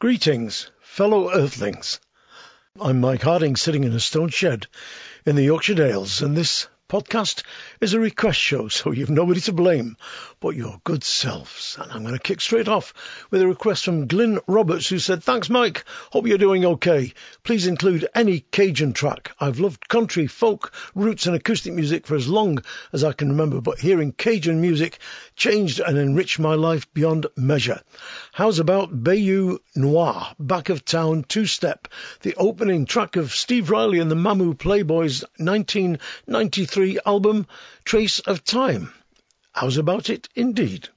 Greetings, fellow earthlings. I'm Mike Harding, sitting in a stone shed in the Yorkshire Dales, and this podcast is a request show, so you've nobody to blame but your good selves. And I'm going to kick straight off with a request from Glyn Roberts, who said, Thanks, Mike. Hope you're doing okay. Please include any Cajun track. I've loved country, folk, roots, and acoustic music for as long as I can remember, but hearing Cajun music changed and enriched my life beyond measure. How's about Bayou Noir, Back of Town Two Step, the opening track of Steve Riley and the Mamou Playboys 1993 album Trace of Time? How's about it indeed?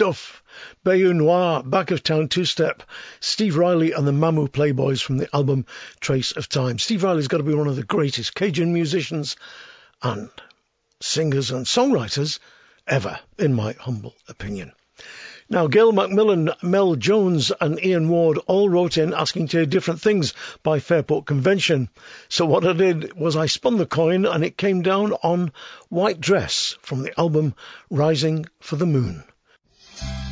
Stuff. Bayou Noir, Back of Town Two Step, Steve Riley and the Mamou Playboys from the album Trace of Time. Steve Riley's got to be one of the greatest Cajun musicians and singers and songwriters ever, in my humble opinion. Now, Gail Macmillan, Mel Jones, and Ian Ward all wrote in asking to hear different things by Fairport Convention. So what I did was I spun the coin and it came down on White Dress from the album Rising for the Moon. Thank you.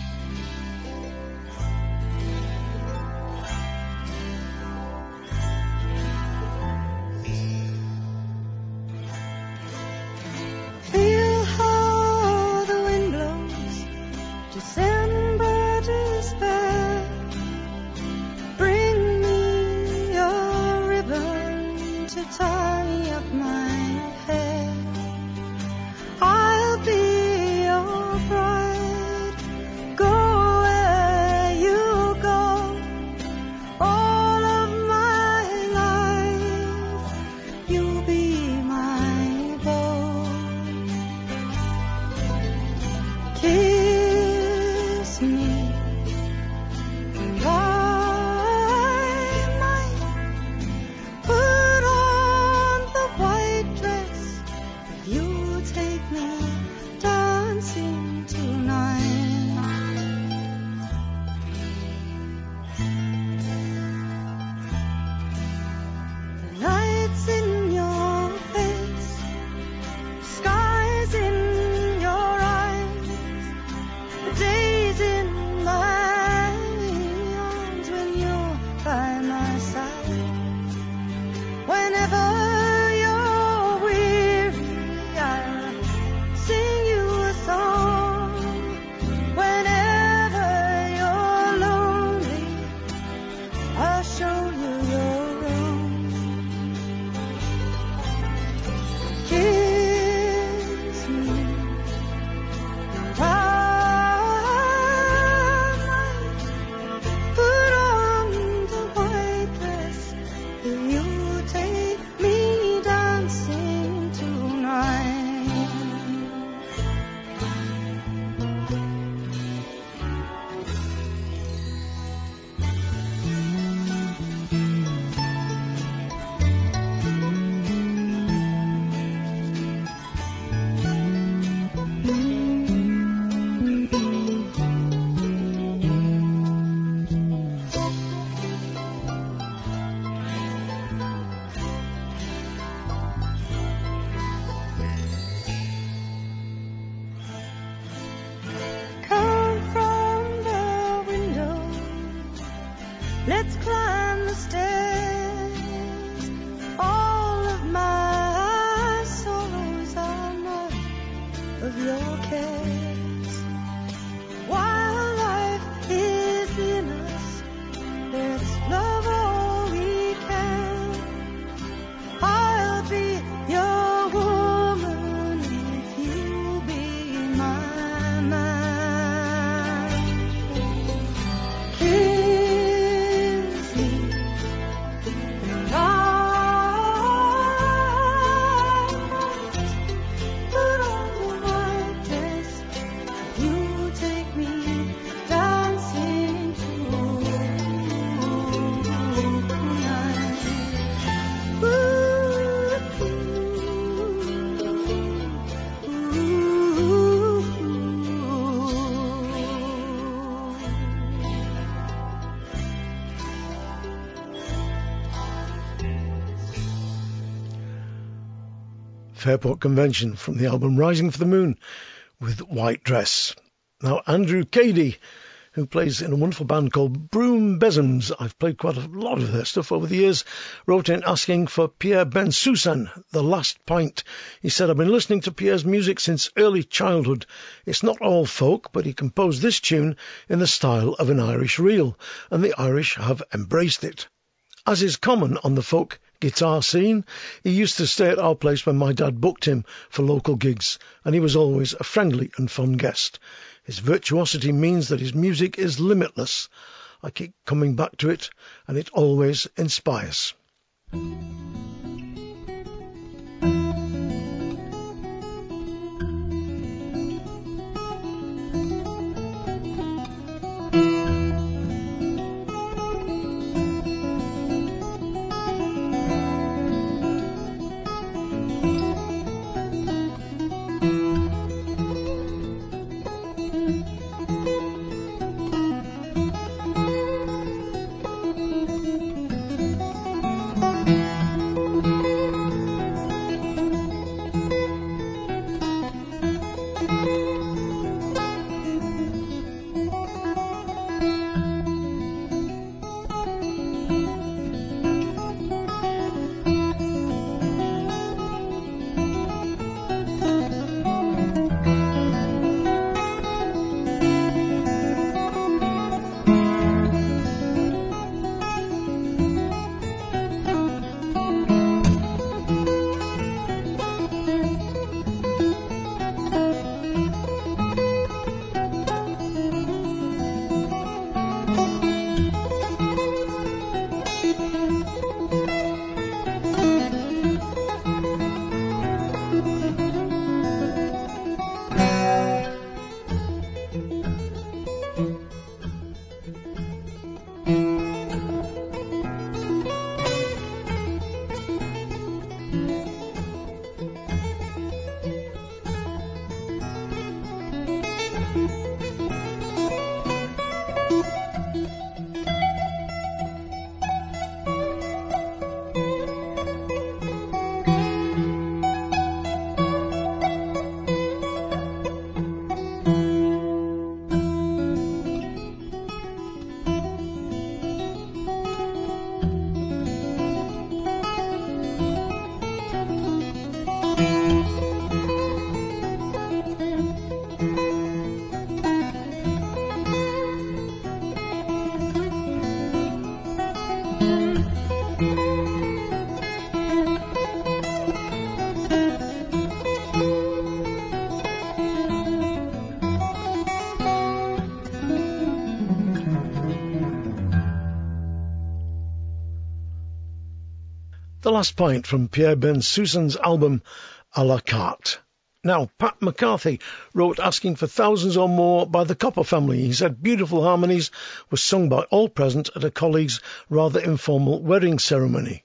Fairport Convention from the album Rising for the Moon with White Dress. Now, Andrew Cadie, who plays in a wonderful band called Broom Bezzums, I've played quite a lot of their stuff over the years, wrote in asking for Pierre Bensusan, The Last Pint. He said, I've been listening to Pierre's music since early childhood. It's not all folk, but he composed this tune in the style of an Irish reel, and the Irish have embraced it. As is common on the folk guitar scene. He used to stay at our place when my dad booked him for local gigs, and he was always a friendly and fun guest. His virtuosity means that his music is limitless. I keep coming back to it, and it always inspires. Last Pint from Pierre Bensusan's album A la carte. Now, Pat McCarthy wrote asking for thousands or more by the Copper family. He said beautiful harmonies were sung by all present at a colleague's rather informal wedding ceremony.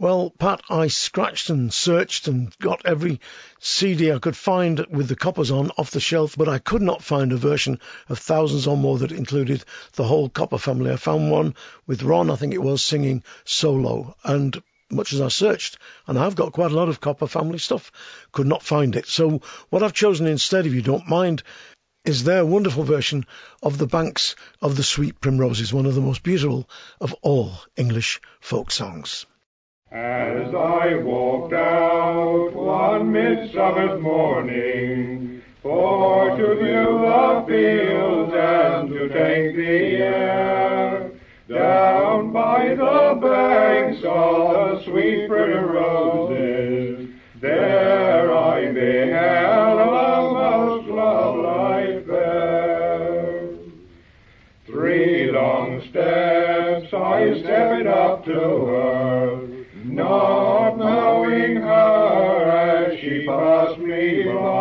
Well, Pat, I scratched and searched and got every CD I could find with the coppers on off the shelf, but I could not find a version of Thousands or More that included the whole Copper family. I found one with Ron, I think it was, singing solo, and much as I searched, and I've got quite a lot of Copper family stuff, could not find it. So what I've chosen instead, if you don't mind, is their wonderful version of The Banks of the Sweet Primroses, one of the most beautiful of all English folk songs. As I walked out one midsummer's morning, for to view the fields and to take the air, down by the banks of the sweet pretty roses, there I beheld a most love-like fair. Three long steps I stepped up to her, not knowing her as she passed me by.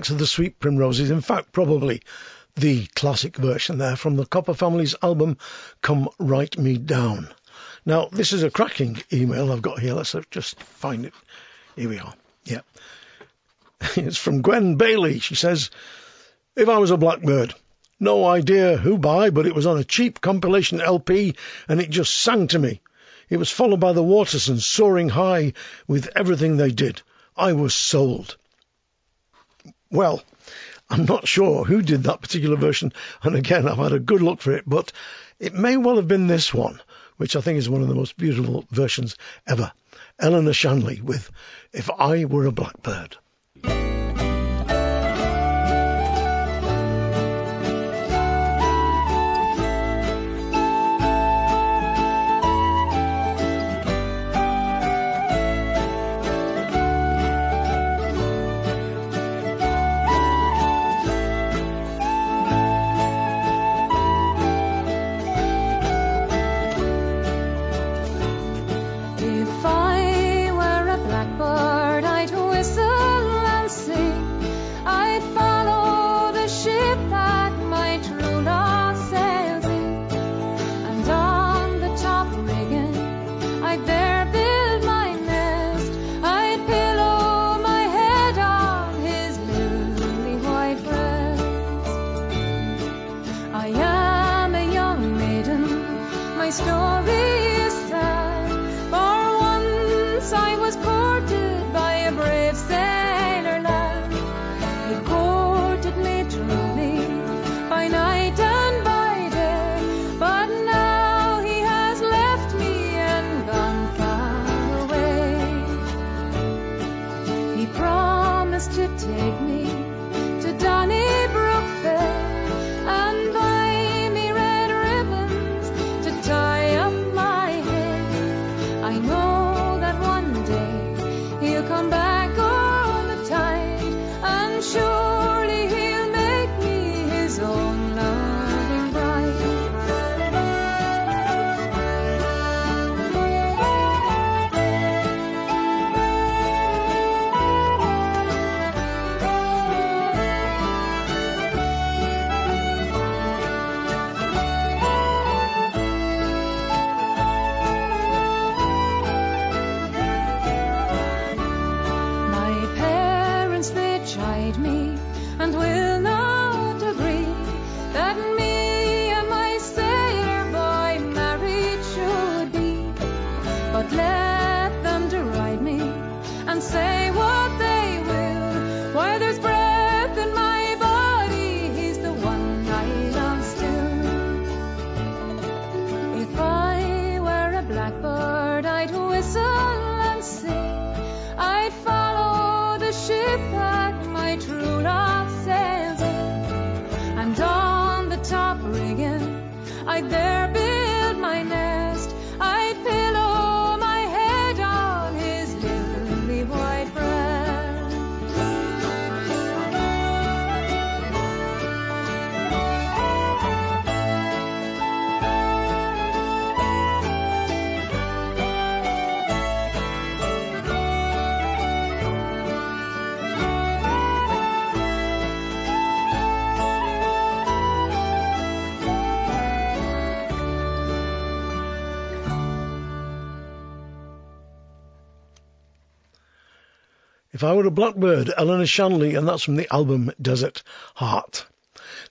Banks of the Sweet Primroses. In fact, probably the classic version there from the Copper Family's album Come Write Me Down. Now, this is a cracking email I've got here. Let's just find it. Here we are. Yeah. It's from Gwen Bailey. She says, If I was a blackbird, no idea who by, but it was on a cheap compilation LP and it just sang to me. It was followed by the Watersons soaring high with everything they did. I was sold. Well, I'm not sure who did that particular version, and again, I've had a good look for it, but it may well have been this one, which I think is one of the most beautiful versions ever. Eleanor Shanley with If I Were a Blackbird. If I Were a Blackbird, Eleanor Shanley, and that's from the album Desert Heart.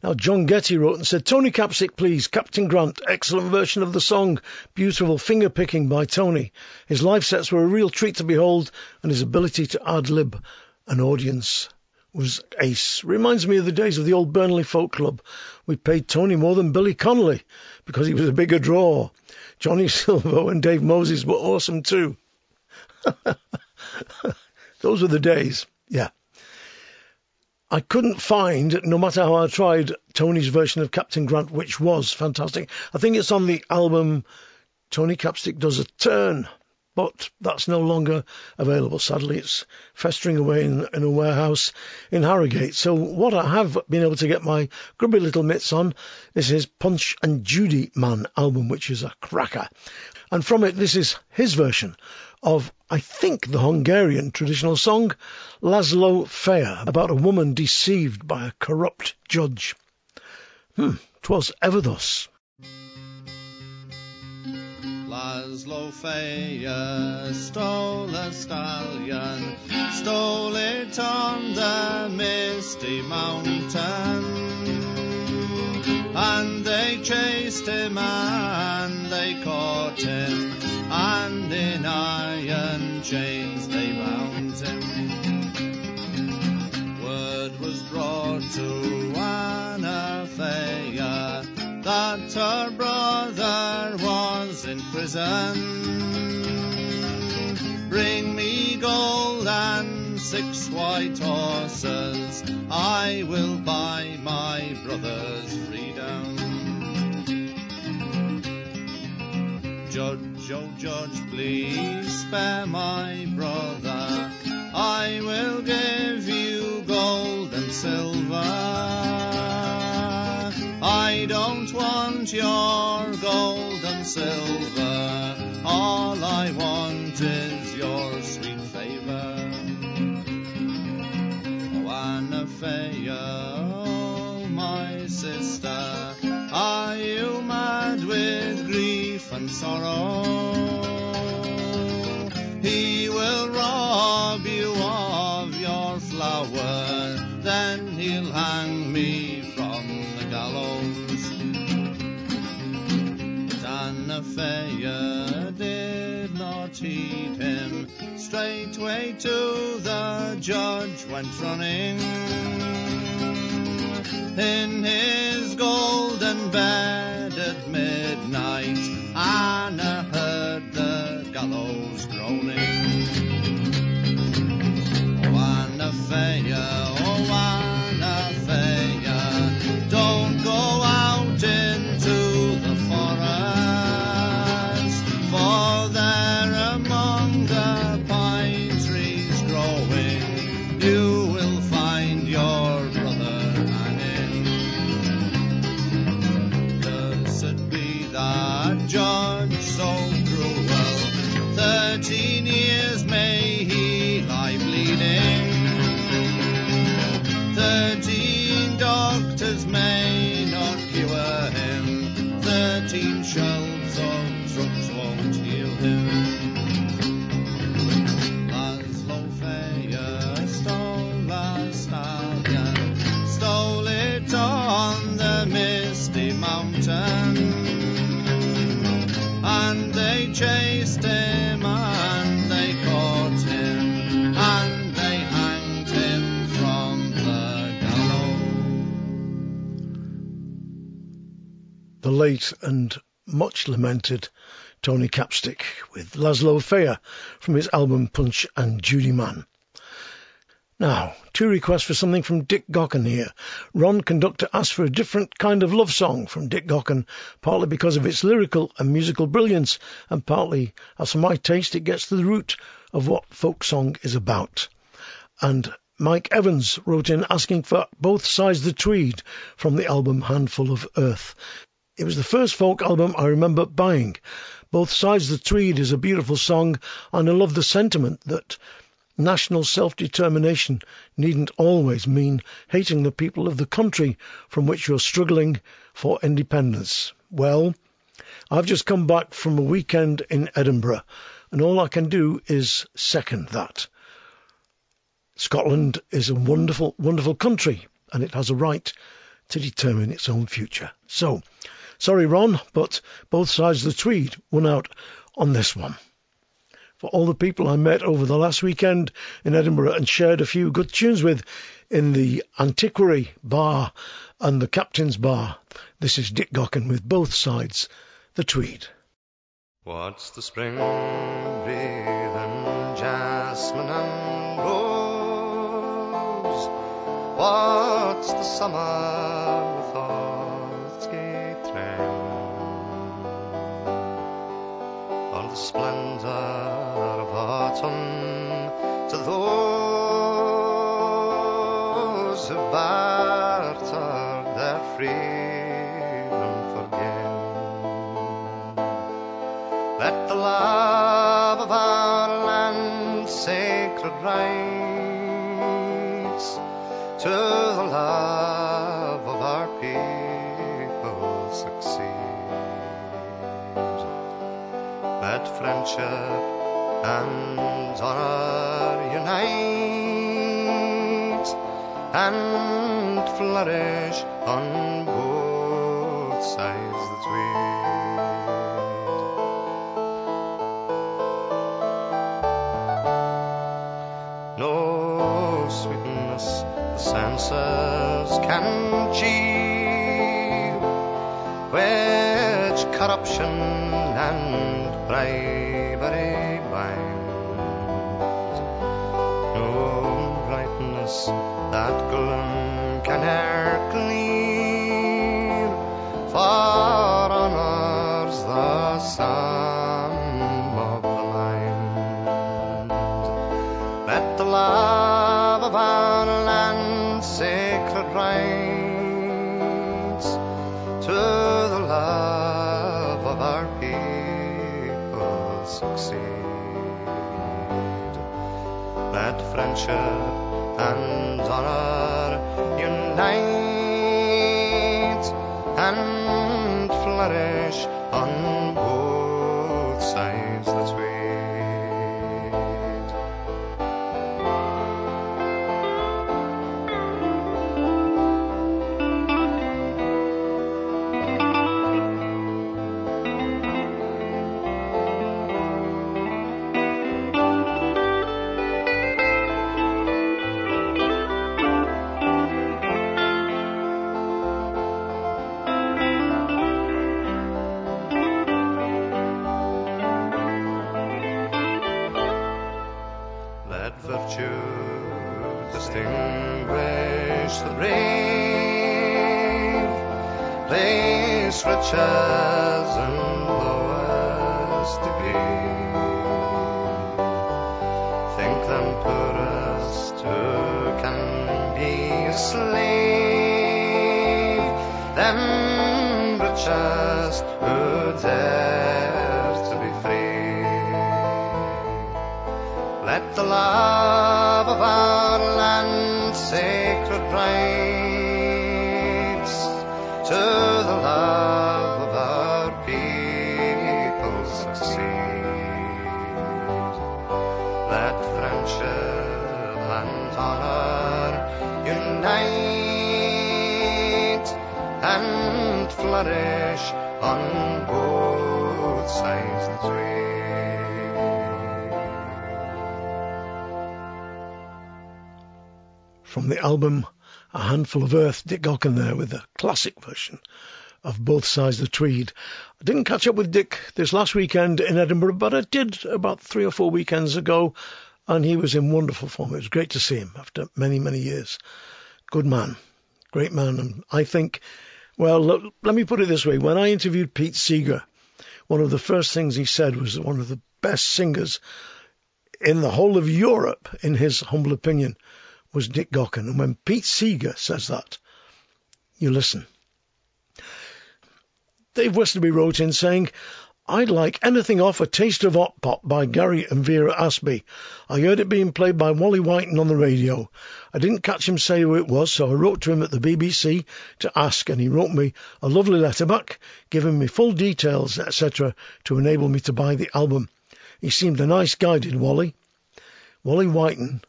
Now, John Getty wrote and said, Tony Capstick, please. Captain Grant, excellent version of the song. Beautiful finger picking by Tony. His live sets were a real treat to behold, and his ability to ad lib an audience was ace. Reminds me of the days of the old Burnley Folk Club. We paid Tony more than Billy Connolly because he was a bigger draw. Johnny Silvo and Dave Moses were awesome too. Those were the days. Yeah. I couldn't find, no matter how I tried, Tony's version of Captain Grant, which was fantastic. I think it's on the album Tony Capstick Does a Turn but that's no longer available. Sadly, it's festering away in, in, a warehouse in Harrogate. So what I have been able to get my grubby little mitts on is his Punch and Judy Man album, which is a cracker. And from it, this is his version of, I think, the Hungarian traditional song, Laszlo Feher, about a woman deceived by a corrupt judge. Hmm, 'twas ever thus. Laszlo Feher stole a stallion, stole it on the misty mountain. And they chased him and they caught him, and in iron chains they bound him. Word was brought to Anna Feher that her brother was in prison. Bring me gold and six white horses, I will buy my brother's freedom. Judge, oh judge, please spare my brother, I will give you gold and silver. I don't want your gold and silver. All I want is your sweet favor. Anna oh, my sister, are you mad with grief and sorrow? He will rob you of your flower, then he'll hang me from the gallows. Anna did not heed him. Straightway to the judge went running. In his golden bed at midnight, Anna heard the gallows groaning. Oh, Anna Feher, oh, Anna Feher, don't go late and much lamented Tony Capstick with Laszlo Feher from his album Punch and Judy Man. Now, two requests for something from Dick Gaughan here. Ron Conductor asked for a different kind of love song from Dick Gaughan, partly because of its lyrical and musical brilliance, and partly, as for my taste, it gets to the root of what folk song is about. And Mike Evans wrote in asking for both sides the Tweed from the album Handful of Earth. It was the first folk album I remember buying. Both Sides of the Tweed is a beautiful song, and I love the sentiment that national self-determination needn't always mean hating the people of the country from which you're struggling for independence. Well, I've just come back from a weekend in Edinburgh, and all I can do is second that. Scotland is a wonderful, wonderful country, and it has a right to determine its own future. So, sorry, Ron, but both sides of the Tweed won out on this one. For all the people I met over the last weekend in Edinburgh and shared a few good tunes with in the Antiquary Bar and the Captain's Bar, this is Dick Gaughan with both sides the Tweed. What's the spring breathing jasmine and rose? What's the summer with the splendor of autumn to those who bartered their freedom for gain. Let the love of our land sacred rise to the love of our people succeed. Let friendship and honor unite and flourish on both sides the Tweed. no sweetness the senses can achieve, which corruption bribery binds. No brightness that gloom Let a slave, them richest who dare to be free. Let the love of our land sacred rights unite and flourish on both sides the Tweed. From the album A Handful of Earth, Dick Gaughan there with a classic version of both sides of the Tweed. I didn't catch up with Dick this last weekend in Edinburgh, but I did about three or four weekends ago, and he was in wonderful form. It was great to see him after many, many years. Good man, great man, and I think, well, look, let me put it this way: when I interviewed Pete Seeger, one of the first things he said was that one of the best singers in the whole of Europe, in his humble opinion, was Dick Gaughan. And when Pete Seeger says that, you listen. Dave Westerby wrote in saying, I'd like anything off A Taste of Hot Pot by Gary and Vera Aspey. I heard it being played by Wally Whyton on the radio. I didn't catch him say who it was, so I wrote to him at the BBC to ask, and he wrote me a lovely letter back, giving me full details, etc., to enable me to buy the album. He seemed a nice guy, did Wally. Wally Whyton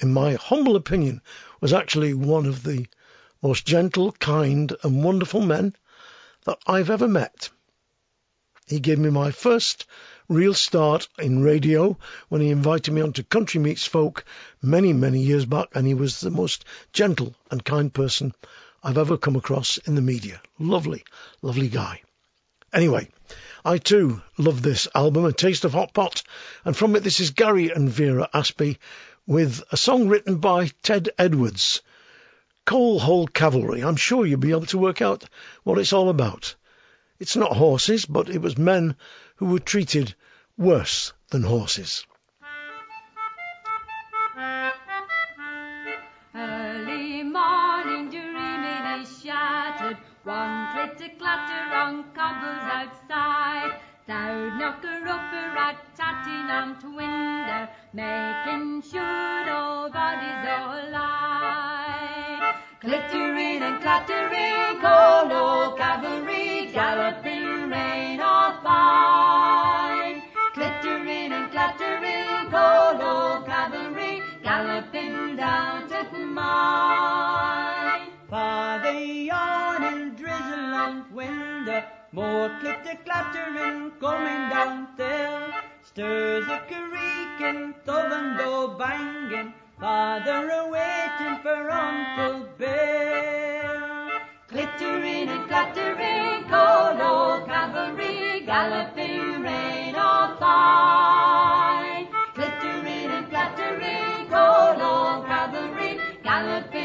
in my humble opinion, was actually one of the most gentle, kind, and wonderful men that I've ever met. He gave me my first real start in radio when he invited me onto Country Meets Folk many, many years back, and he was the most gentle and kind person I've ever come across in the media. Lovely, lovely guy. Anyway, I too love this album, A Taste of Hot Pot, and from it this is Gary and Vera Aspey with a song written by Ted Edwards, Coal Hole Cavalry. I'm sure you'll be able to work out what it's all about. It's not horses, but it was men who were treated worse than horses. Early morning dreaming is shattered. One clitter clatter on cobbles outside. Loud knocker upper on to window, making sure nobody's alive. Clittering and clattering, Coal Hole cavalry, galloping rain or fine. Clittering and clattering, Coal Hole cavalry, galloping down to mine. Father yawning, drizzle on window, more clitter clattering coming down hill. Stirs a creaking, oven door banging, father awaiting for Uncle Bill. Clittering and clattering, Coal Hole cavalry, galloping rain or fine. Clittering and clattering, Coal Hole cavalry, galloping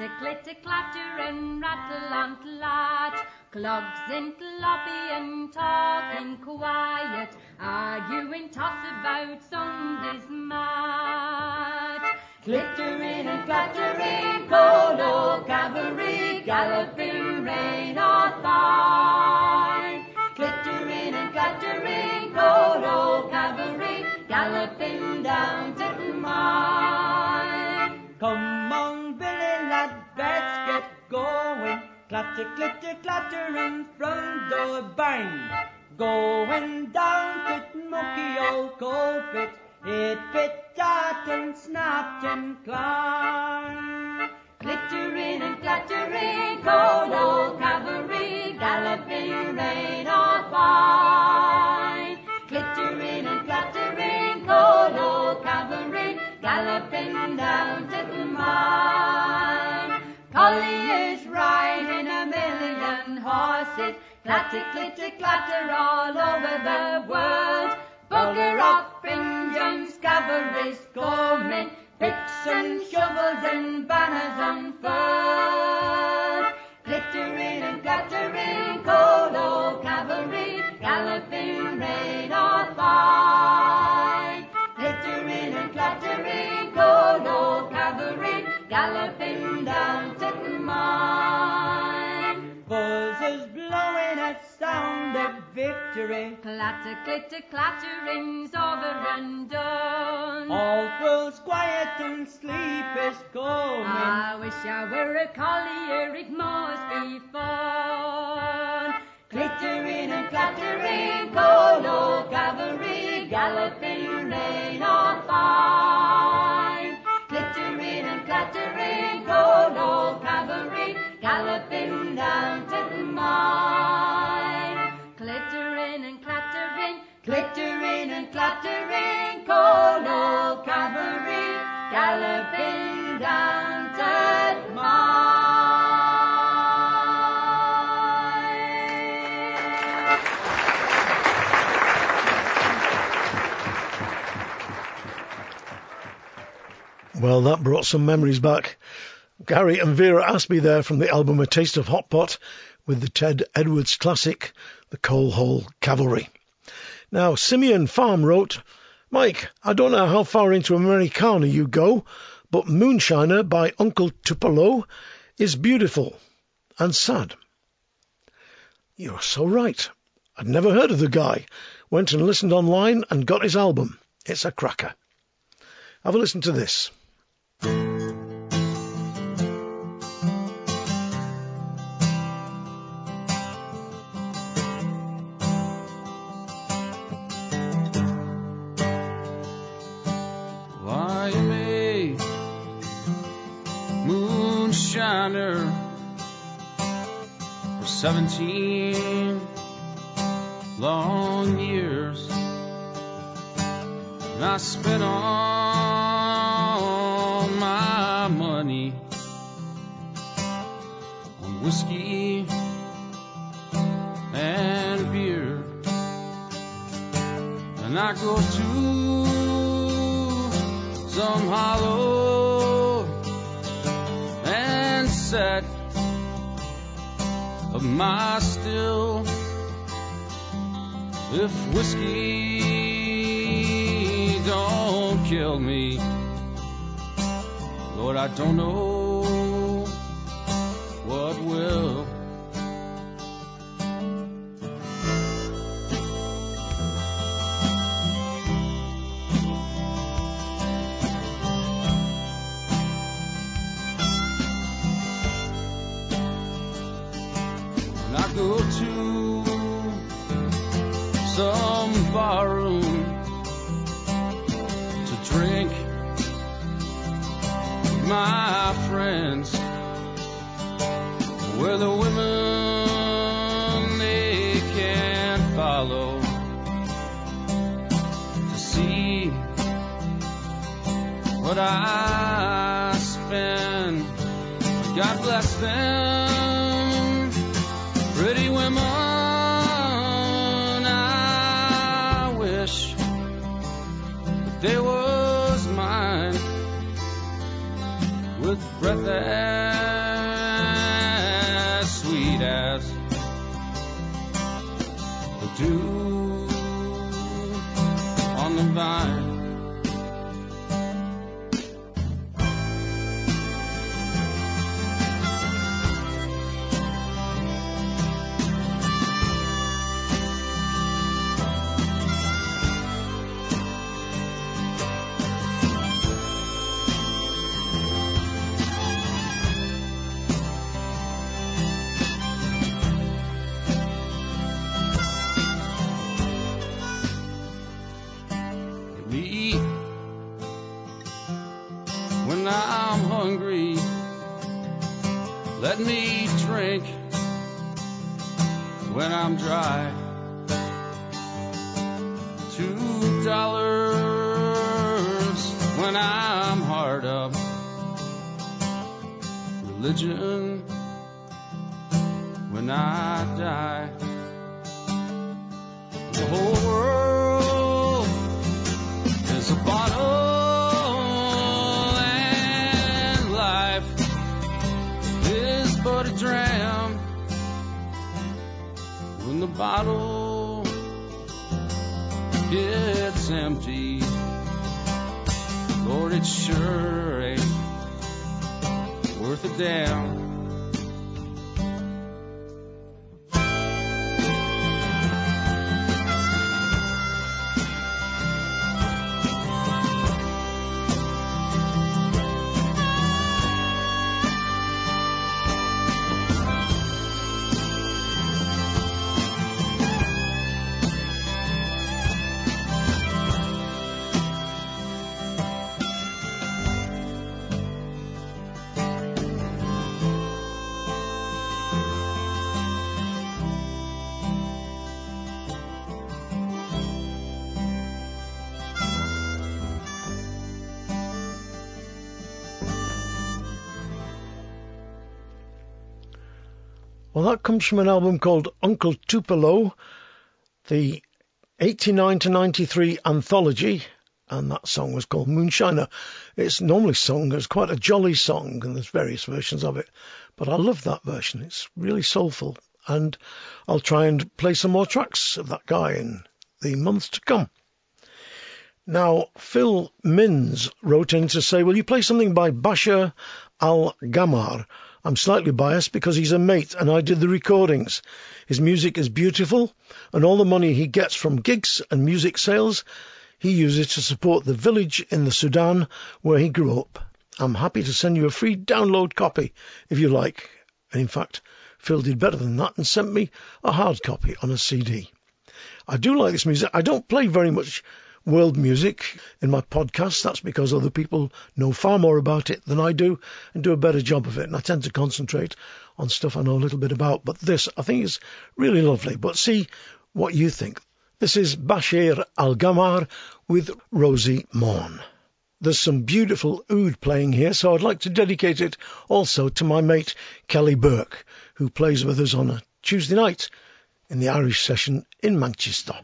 clatter, clitter, clatter, and rattle and latch. Clogs and cloppy and talking quiet, arguing toss about Sunday's match. Clittering and clattering, Coal Hole cavalry, galloping rain or fine. Clittering and clattering, Coal Hole cavalry, galloping down to mine. Come let's get going. Clatter, clatter in front door bang. Going down to mucky old coal pit. It pit out and snapped and climbed. Clittering and clattering, Coal Hole cavalry, galloping rain or fine. Clittering and clattering, Coal Hole cavalry, galloping down to the mine. Clatter, clitter, clatter all over the world. Bugger up engines, cavalry's coming, picks and shovels and banners unfurled. Glittering and clattering, Coal Hole cavalry, galloping rain or fine. Glittering and clattering, Coal Hole cavalry, galloping down sound of victory. Clatter, clitter, clattering's over and done. All grows quiet and sleep is coming. I wish I were a collier, it must be fun. Clittering and clattering, Coal Hole cavalry, galloping rain or fine. Clittering and clattering, Coal Hole cavalry, galloping down to the mine. And clattering, cavalry, galloping down. Well, that brought some memories back. Gary and Vera Aspey there from the album A Taste of Hot Pot with the Ted Edwards classic, The Coal Hole Cavalry. Now, Simeon Farm wrote, Mike, I don't know how far into Americana you go, but Moonshiner by Uncle Tupelo is beautiful and sad. You're so right. I'd never heard of the guy. Went and listened online and got his album. It's a cracker. Have a listen to this. 17 long years. And I spent all my money on whiskey and beer. And I go to some hollow and set of my still. If whiskey don't kill me, Lord, I don't know what will. Me drink when I'm dry. Two dollars when I'm hard up. Religion when I die. The whole bottle it's empty. Lord it sure ain't worth a damn that comes from an album called Uncle Tupelo, the 89 to 93 anthology, and that song was called Moonshiner. It's normally sung as quite a jolly song, and there's various versions of it, but I love that version. It's really soulful, and I'll try and play some more tracks of that guy in the months to come. Now, Phil Minns wrote in to say, Will you play something by Bashir Al Gamir? I'm slightly biased because he's a mate and I did the recordings. His music is beautiful, and all the money he gets from gigs and music sales, he uses to support the village in the Sudan where he grew up. I'm happy to send you a free download copy if you like. And in fact, Phil did better than that and sent me a hard copy on a CD. I do like this music. I don't play very much world music in my podcast. That's because other people know far more about it than I do and do a better job of it. And I tend to concentrate on stuff I know a little bit about. But this, I think, is really lovely. But see what you think. This is Bashir Al Gamir with Rosey Morn. There's some beautiful oud playing here, so I'd like to dedicate it also to my mate Kelly Burke, who plays with us on a Tuesday night in the Irish session in Manchester.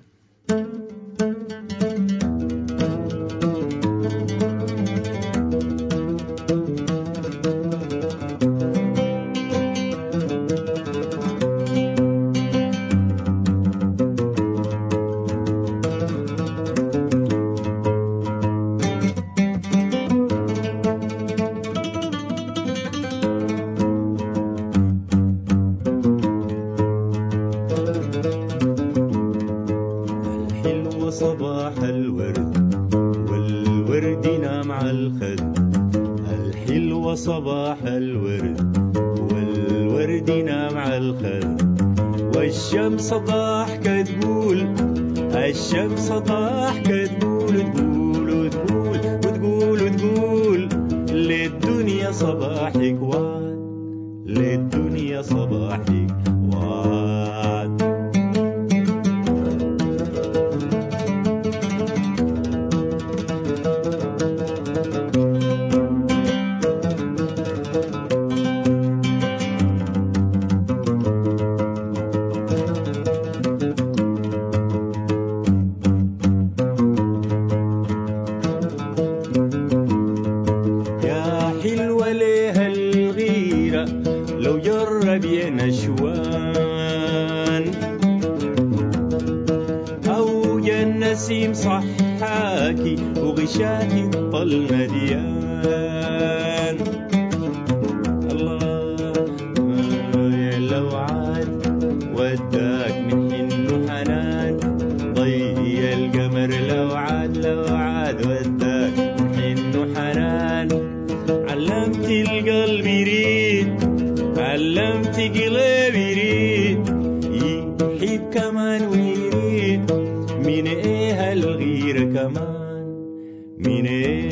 حاكي وغشاكي طل مليان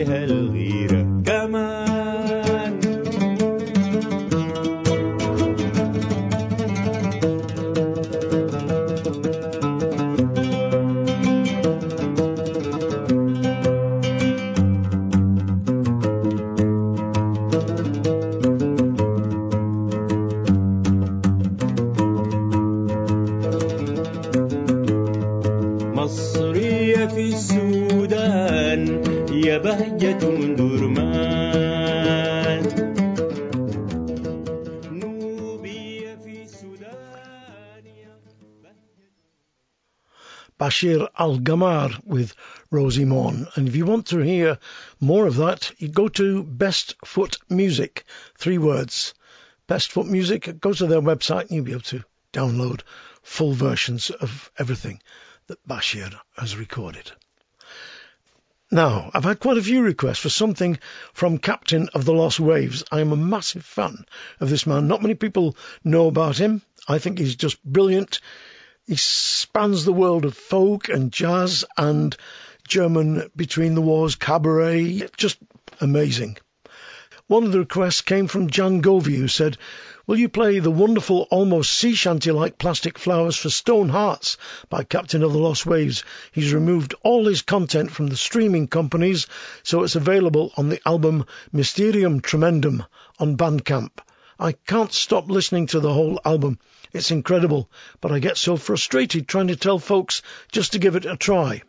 had a leader. Bashir Al Gamir with Rosey Morn. And if you want to hear more of that, you go to Best Foot Music, three words. Best Foot Music, go to their website and you'll be able to download full versions of everything that Bashir has recorded. Now, I've had quite a few requests for something from Captain of the Lost Waves. I am a massive fan of this man. Not many people know about him. I think he's just brilliant. He spans the world of folk and jazz and German between the wars cabaret. Just amazing. One of the requests came from Jan Govey, who said, Will you play the wonderful, almost sea shanty like Plastic Flowers for Stone Hearts by Captain of the Lost Waves? He's removed all his content from the streaming companies, so it's available on the album Mystereum Tremendum on Bandcamp. I can't stop listening to the whole album. It's incredible, but I get so frustrated trying to tell folks just to give it a try.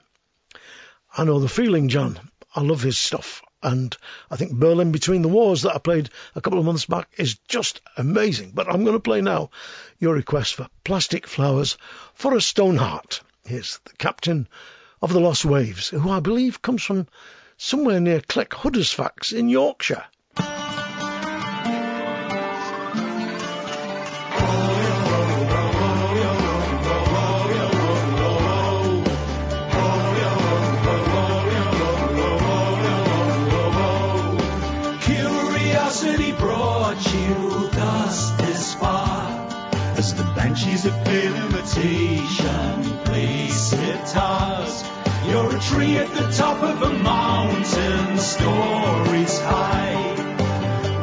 I know the feeling, John. I love his stuff. And I think Berlin Between the Wars that I played a couple of months back is just amazing. But I'm going to play now your request for Plastic Flowers for a Stone Heart. Here's the captain of the Lost Waves, who I believe comes from somewhere near Cleck Huddersfax in Yorkshire. As a of imitation play guitars You're a tree at the top of a mountain, stories high,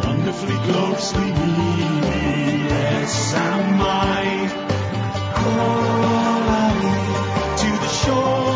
wonderfully closely meaningless am I. Crawl away to the shoreless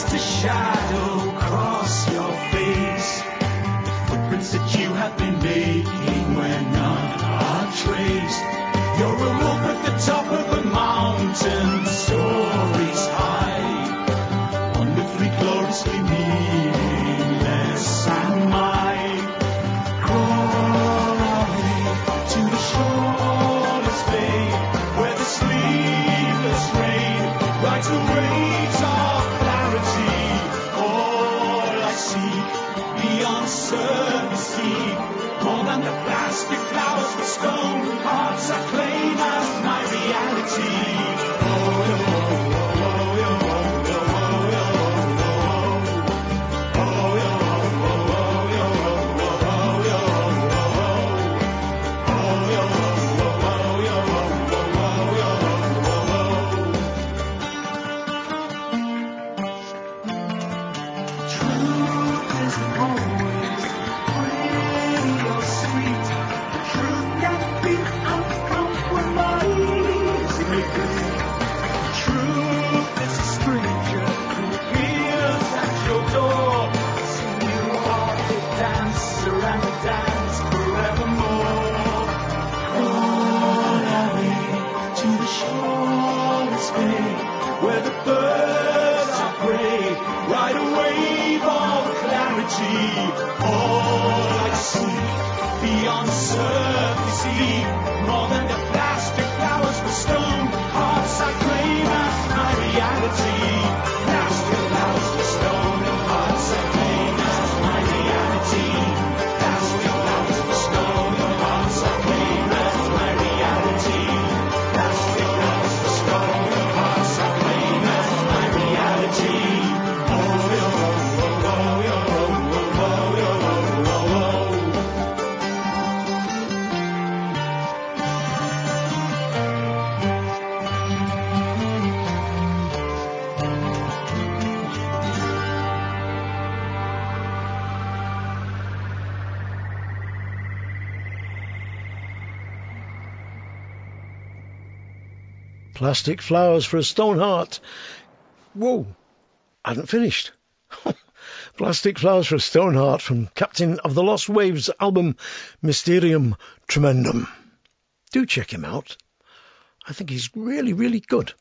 cast a shadow across your face. Footprints that you have been making where none are traced. You're a wolf at the top of a mountain, Plastic flowers for a stone heart. Whoa, I hadn't finished. Plastic Flowers for a Stone Heart from Captain of the Lost Waves album Mystereum Tremendum. Do check him out. I think he's really, really good.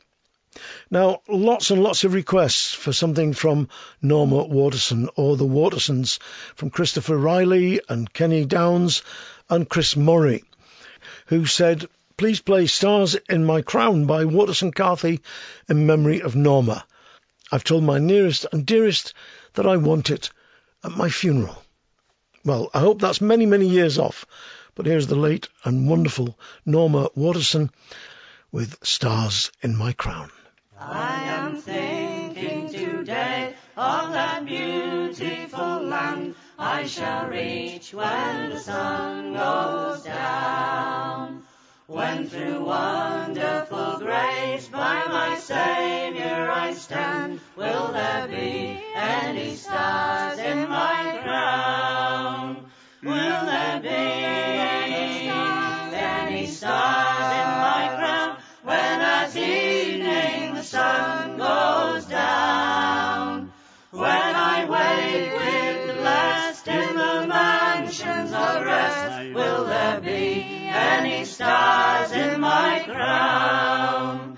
Now, lots and lots of requests for something from Norma Waterson or the Watersons from Christopher Riley and Kenny Downs and Chris Murray, who said, Please play Stars in My Crown by Waterson Carthy in memory of Norma. I've told my nearest and dearest that I want it at my funeral. Well, I hope that's many, many years off, but here's the late and wonderful Norma Waterson with Stars in My Crown. I am thinking today of that beautiful land I shall reach when the sun goes down. When through wonderful grace by my Saviour I stand, will there be any stars in my crown? Will there be any stars in my crown when at evening the sun goes down? When I wake with the blessed in the mansions of rest, will there be any stars in my crown?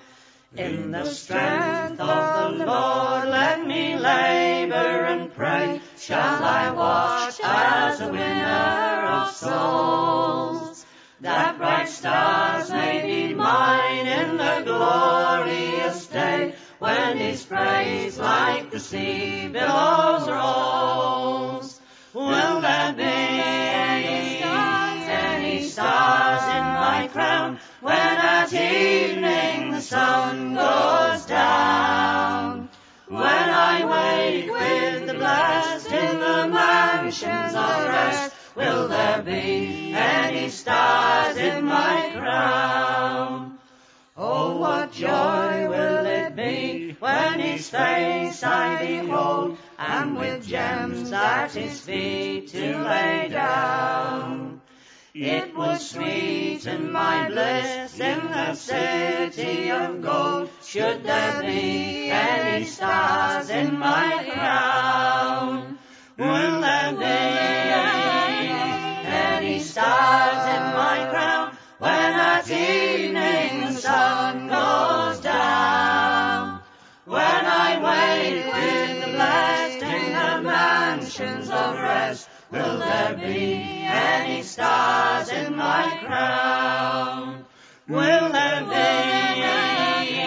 In the strength of the Lord, let me labor and pray. Shall I watch as a winner of souls? That bright stars may be mine in the glorious day when his praise like the sea billows rolls. Will there be stars in my crown when at evening the sun goes down? When I wake with the blast in the mansions of rest, will there be any stars in my crown? Oh, what joy will it be when his face I behold, and with gems at his feet to lay down. It would sweeten my bliss in the city of gold, should there be any stars in my crown. Will there be any stars in my crown when at evening the sun goes down? When I wake with the blessed in the mansions of rest, will there be any stars in my crown? Will there be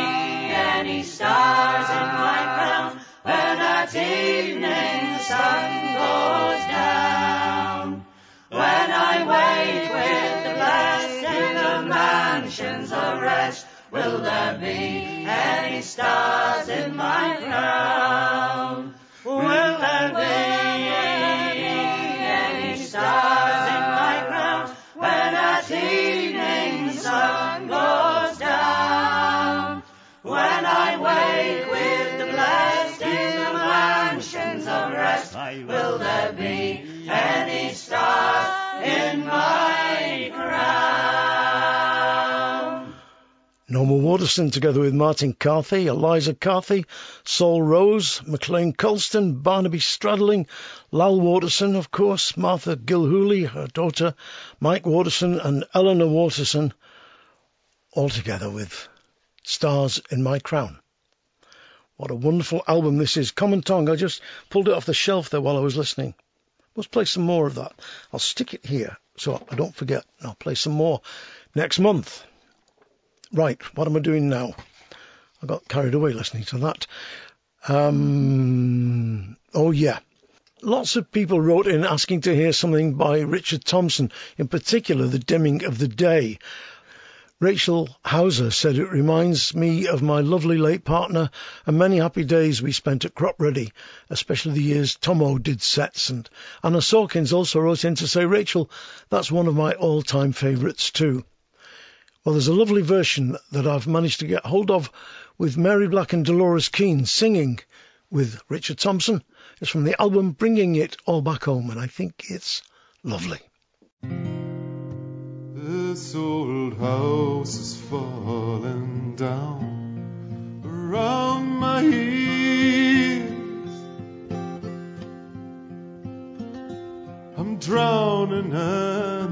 any stars in my crown when at evening sun goes down? When I wake with the blessed in the mansions of rest, will there be any stars in my crown? Will there be when evening sun goes down? When I wake with the blessed in the mansions of rest, will there be any stars in my Norma Waterson together with Martin Carthy, Eliza Carthy, Saul Rose, McLean Colston, Barnaby Stradling, Lal Waterson, of course, Martha Gilhooly, her daughter, Mike Waterson and Eleanor Waterson, all together with Stars in My Crown. What a wonderful album this is. Common Tongue, I just pulled it off the shelf there while I was listening. Let's play some more of that. I'll stick it here so I don't forget. I'll play some more next month. Right, what am I doing now? I got carried away listening to that. Um, oh, yeah. Lots of people wrote in asking to hear something by Richard Thompson, in particular, The Dimming of the Day. Rachel Hauser said it reminds me of my lovely late partner and many happy days we spent at Cropredy, especially the years Tomo did sets. And Anna Sawkins also wrote in to say, Rachel, that's one of my all-time favourites too. Well, there's a lovely version that I've managed to get hold of with Mary Black and Dolores Keane singing with Richard Thompson. It's from the album Bringing It All Back Home, and I think it's lovely. This old house is falling down around my ears. I'm drowning in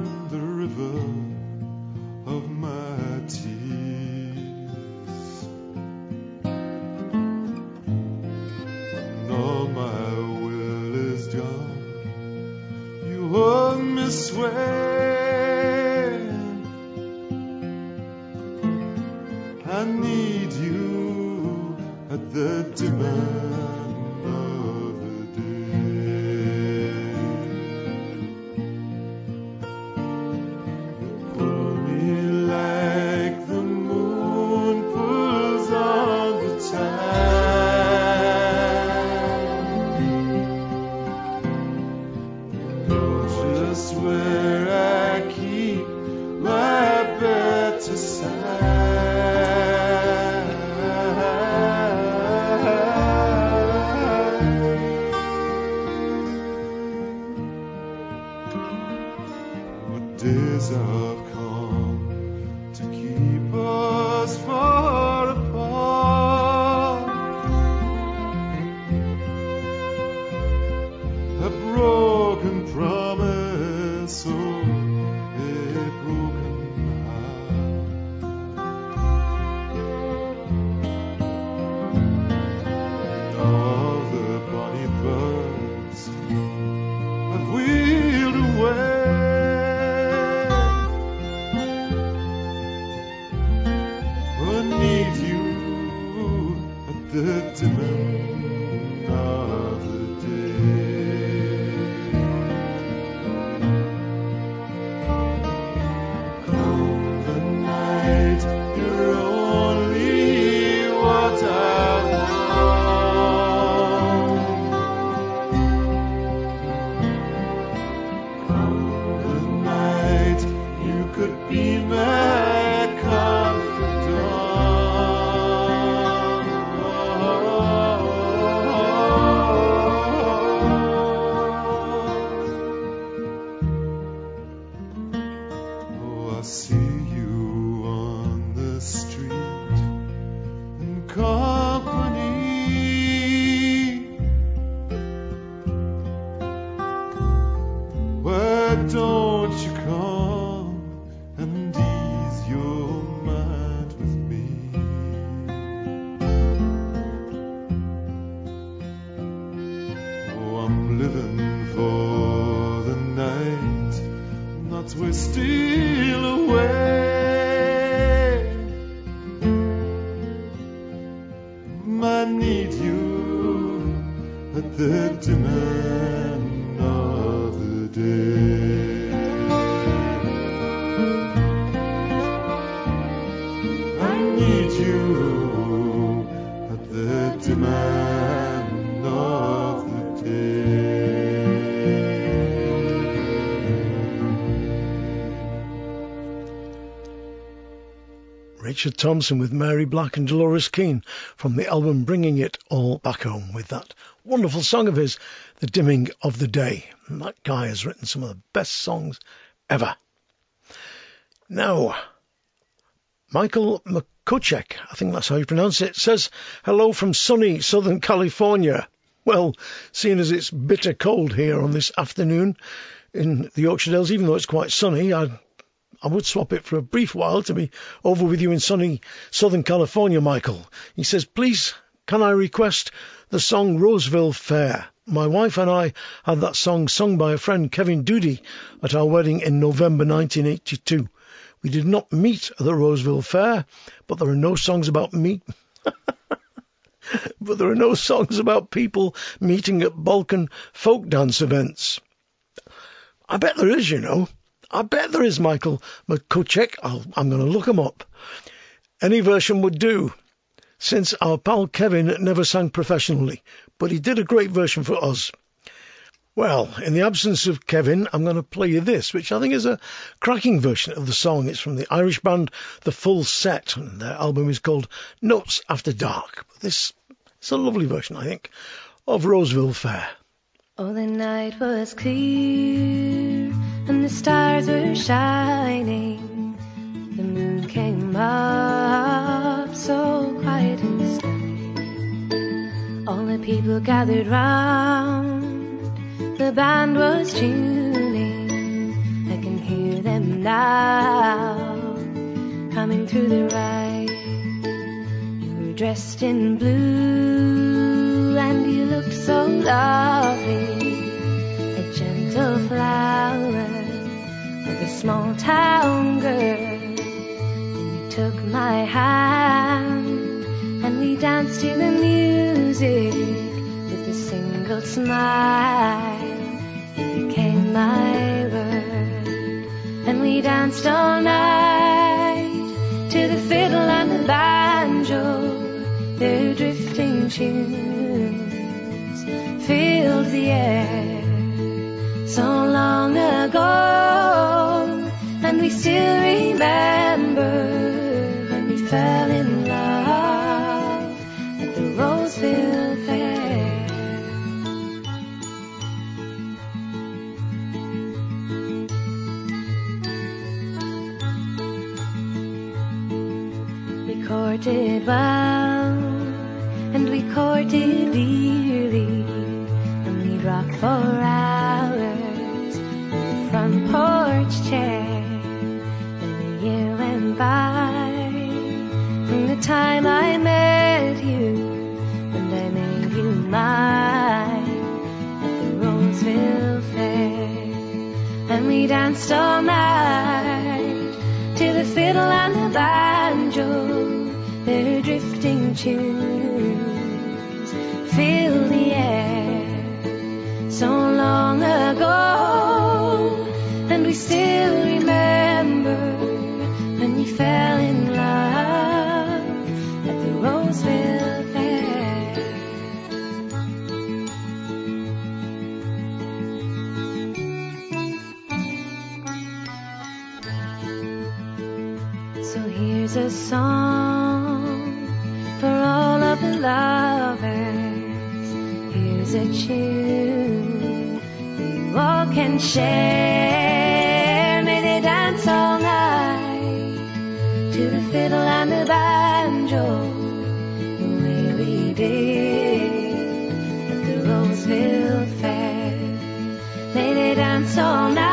me. I need you at the dimming don't you come Richard Thompson with Mary Black and Dolores Keane from the album Bringing It All Back Home with that wonderful song of his, The Dimming of the Day. And that guy has written some of the best songs ever. Now, Michael McCuchek, I think that's how you pronounce it, says, Hello from sunny Southern California. Well, seeing as it's bitter cold here on this afternoon in the Yorkshire Dales, even though it's quite sunny, I I would swap it for a brief while to be over with you in sunny Southern California, Michael. He says, please, can I request the song Roseville Fair? My wife and I had that song sung by a friend, Kevin Doody, at our wedding in November 1982. We did not meet at the Roseville Fair, but there are no songs about meet. but there are no songs about people meeting at Balkan folk dance events. I bet there is, you know. I bet there is, Michael McCuchek. I'll, I'm going to look him up. Any version would do, since our pal Kevin never sang professionally, but he did a great version for us. Well, in the absence of Kevin, I'm going to play you this, which I think is a cracking version of the song. It's from the Irish band The Full Set, and their album is called Notes After Dark. This is a lovely version, I think, of Roseville Fair. Oh, the night was clear and the stars were shining. The moon came up so quiet and steady. All the people gathered round. The band was tuning. I can hear them now coming through the ride. You were dressed in blue and you looked so lovely. A gentle flower of a small town girl. Then you took my hand and we danced to the music with a single smile. You became my word and we danced all night to the fiddle and the banjo. Tunes filled the air so long ago, and we still remember when we fell in love at the Roseville Fair. We courted well, and we dearly, and we'd rock for hours front porch chair. Then a year went by, from the time I met you, and I made you mine. At the Roseville Fair, and we danced all night to the fiddle and the banjo. Their drifting tunes fill the air so long ago, and we still remember when we fell in love at the Roseville Fair. So here's a song for all of the lovers. Here's a tune you all can share. May they dance all night. To the fiddle and the banjo, the way we did. At the Roseville Fair. May they dance all night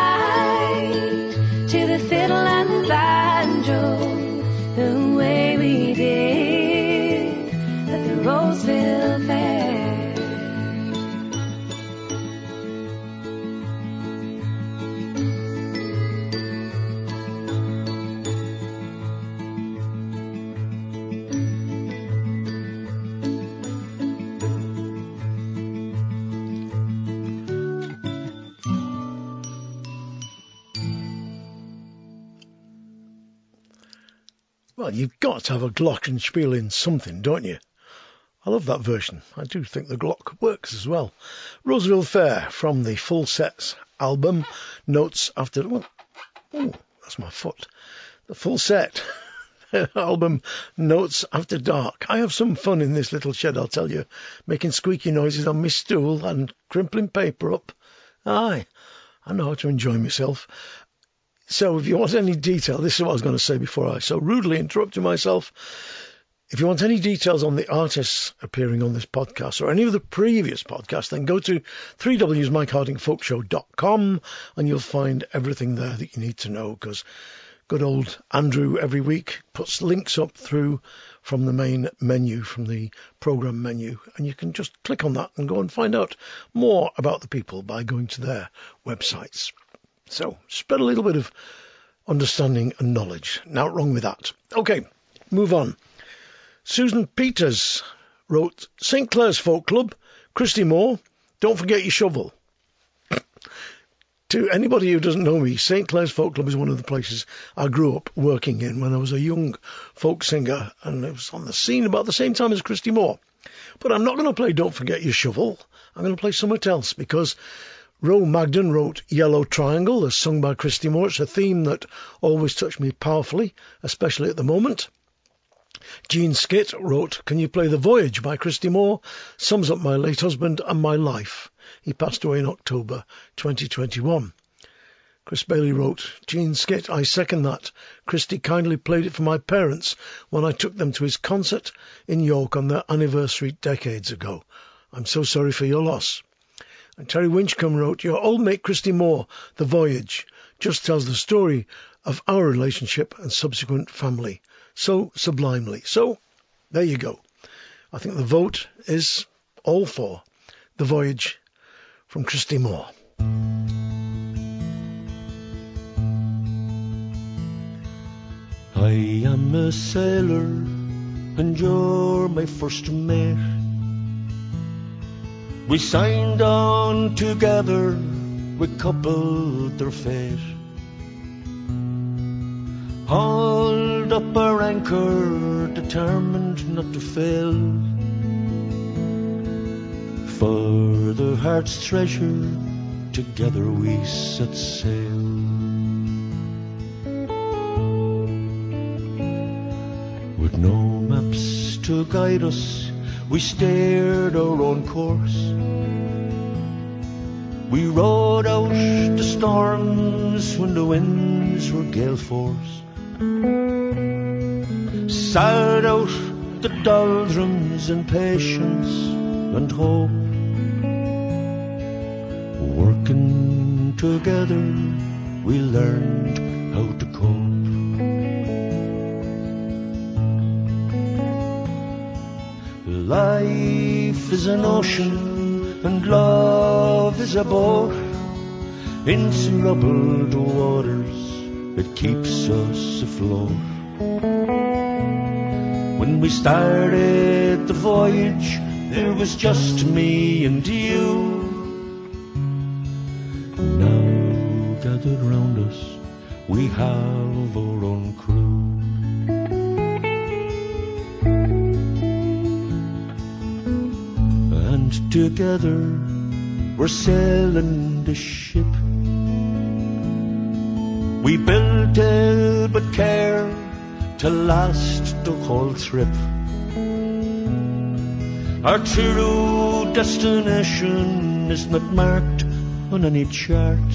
Well, you've got to have a glockenspiel in something, don't you? I love that version. I do think the Glock works as well. Roseville Fair from the Full Sets album, Notes After. Well, oh, that's my foot. The Full Set album, Notes After Dark. I have some fun in this little shed, I'll tell you, making squeaky noises on my stool and crimpling paper up. Aye, I know how to enjoy myself. So if you want any detail, this is what I was going to say before I so rudely interrupted myself. If you want any details on the artists appearing on this podcast or any of the previous podcasts, then go to 3wsmikehardingfolkshow.com and you'll find everything there that you need to know because good old Andrew every week puts links up through from the main menu, from the program menu, and you can just click on that and go and find out more about the people by going to their websites. So, spread a little bit of understanding and knowledge. Now, wrong with that. Okay, move on. Susan Peters wrote St. Clair's Folk Club, Christy Moore, don't forget your shovel. to anybody who doesn't know me, St. Clair's Folk Club is one of the places I grew up working in when I was a young folk singer, and it was on the scene about the same time as Christy Moore. But I'm not going to play Don't Forget Your Shovel. I'm going to play something else because Roe Magden wrote Yellow Triangle, as sung by Christy Moore. It's a theme that always touched me powerfully, especially at the moment. Gene Skitt wrote Can You Play the Voyage by Christy Moore, sums up my late husband and my life. He passed away in October 2021. Chris Bailey wrote, Gene Skitt, I second that. Christy kindly played it for my parents when I took them to his concert in York on their anniversary decades ago. I'm so sorry for your loss. And Terry Winchcombe wrote, Your old mate Christy Moore, The Voyage, just tells the story of our relationship and subsequent family so sublimely. So, there you go. I think the vote is all for The Voyage from Christy Moore. I am a sailor and you're my first mate. We signed on together, we coupled their fate. Hauled up our anchor, determined not to fail. For the heart's treasure, together we set sail. With no maps to guide us, we steered our own course. We rode out the storms when the winds were gale force. Sailed out the doldrums in patience and hope. Working together, we learned how to cope. Life is an ocean and love is a boat in some troubled waters. It keeps us afloat. When we started the voyage, there was just me and you. Now gathered round us, we have our own crew. Together we're sailing the ship. We built it with care, to last the whole trip. Our true destination is not marked on any chart.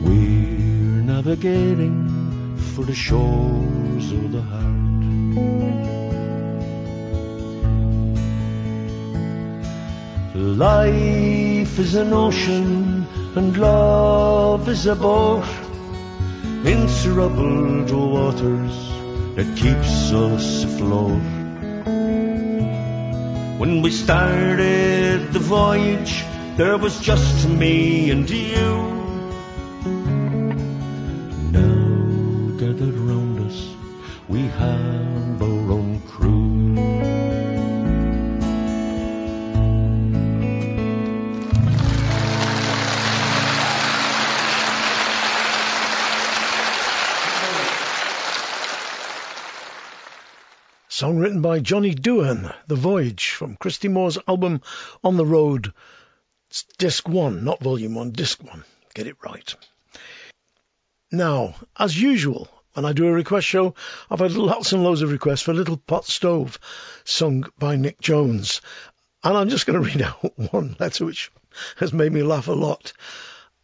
We're navigating for the shores Life is an ocean and love is a boat in troubled waters that keeps us afloat. When we started the voyage, there was just me and you. Song written by Johnny Duhan, The Voyage, from Christy Moore's album On the Road. It's disc one, not volume one, disc one. Get it right. Now, as usual, when I do a request show, I've had lots and loads of requests for Little Pot Stove, sung by Nic Jones. And I'm just going to read out one letter which has made me laugh a lot.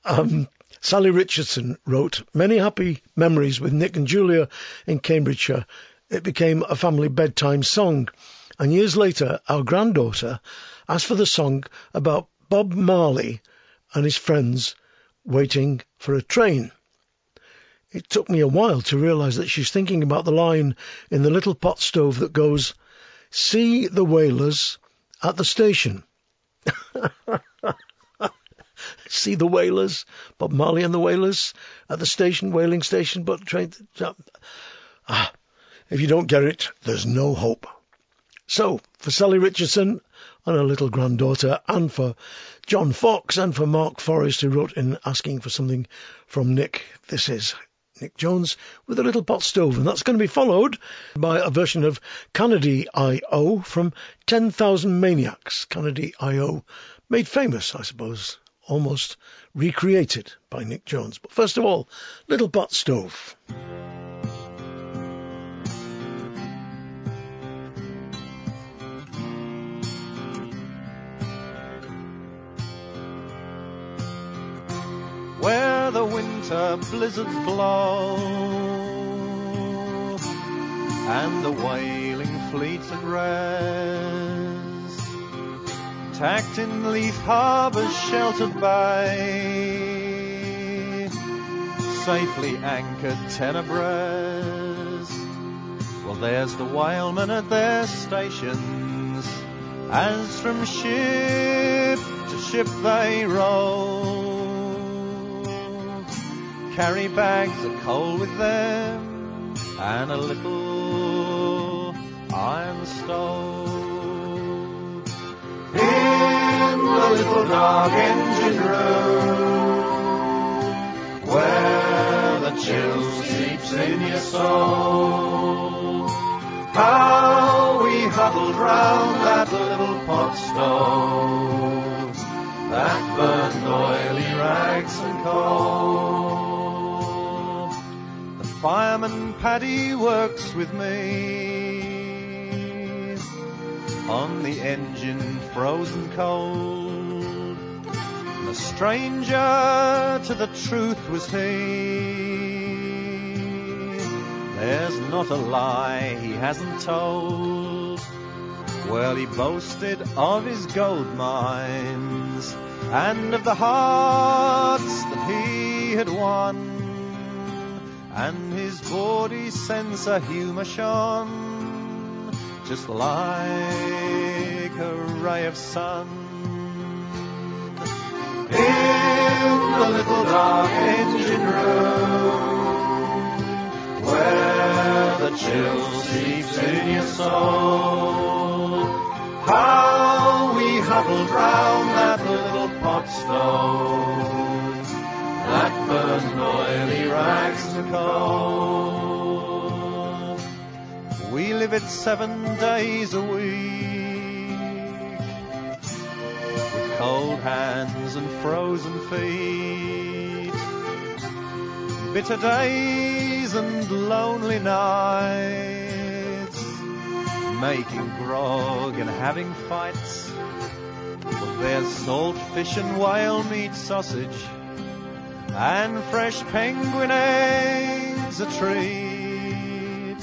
Um, Sally Richardson wrote, Many happy memories with Nic and Julia in Cambridgeshire. It became a family bedtime song. And years later, our granddaughter asked for the song about Bob Marley and his friends waiting for a train. It took me a while to realise that she's thinking about the line in the little pot stove that goes, See the whalers at the station. See the whalers, Bob Marley and the whalers at the station, whaling station, but train. Ah, if you don't get it, there's no hope. So, for Sally Richardson and her little granddaughter, and for John Fox and for Mark Forrest, who wrote in asking for something from Nic, this is Nic Jones with a little pot stove, and that's going to be followed by a version of Canadee-I-O from 10,000 Maniacs. Canadee-I-O made famous, I suppose, almost recreated by Nic Jones. But first of all, Little Pot Stove. Winter blizzards blow and the whaling fleets at rest, tacked in Leith Harbour's sheltered bay, safely anchored ten abreast. Well, there's the whalemen at their stations, as from ship to ship they roll carry bags of coal with them and a little iron stove. In the little dark engine room where the chill seeps in your soul. How we huddled round that little pot stove that burned oily rags and coal. Fireman Paddy works with me on the engine frozen cold. A stranger to the truth was he. There's not a lie he hasn't told. Well, he boasted of his gold mines and of the hearts that he had won and his body sense a humour shone, just like a ray of sun. In the little dark engine room, where the chill seeps in your soul, how we huddled round that little pot stove burned oily rags to coal. We live it seven days a week with cold hands and frozen feet. bitter days and lonely nights, making grog and having fights. There's salt fish and whale meat sausage, and fresh penguin eggs a treat.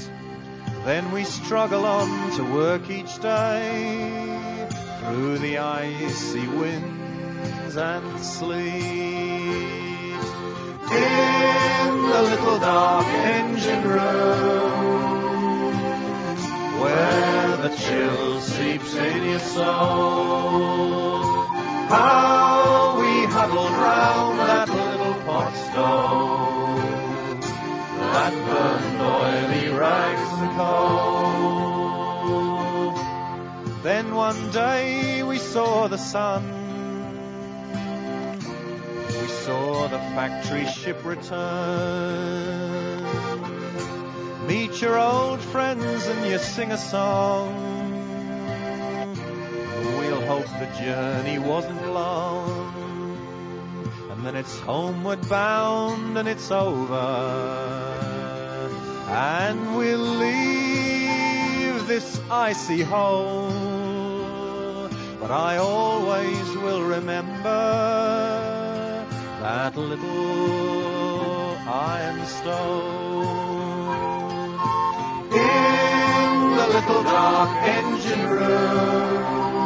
Then we struggle on to work each day through the icy winds and sleet. In the little dark engine room where the chill seeps in your soul. How we huddled round that pot stove that burned oily rags and coal. Then one day we saw the sun. We saw the factory ship return. Meet your old friends and you sing a song. We'll hope the journey wasn't long. And it's homeward bound and it's over. And we'll leave this icy hole. But I always will remember that little iron stone in the little dark engine room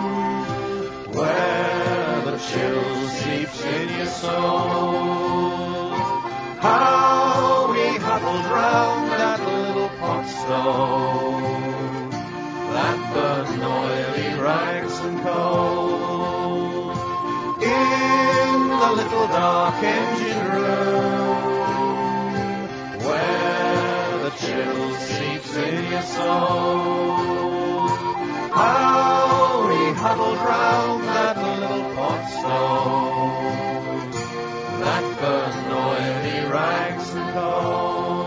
where the chill seeps in your soul. How we huddled round that little pot stove that burned oily rags and coal in the little dark engine room where the chill seeps in your soul. How we huddled round that that burned oily rags and coal.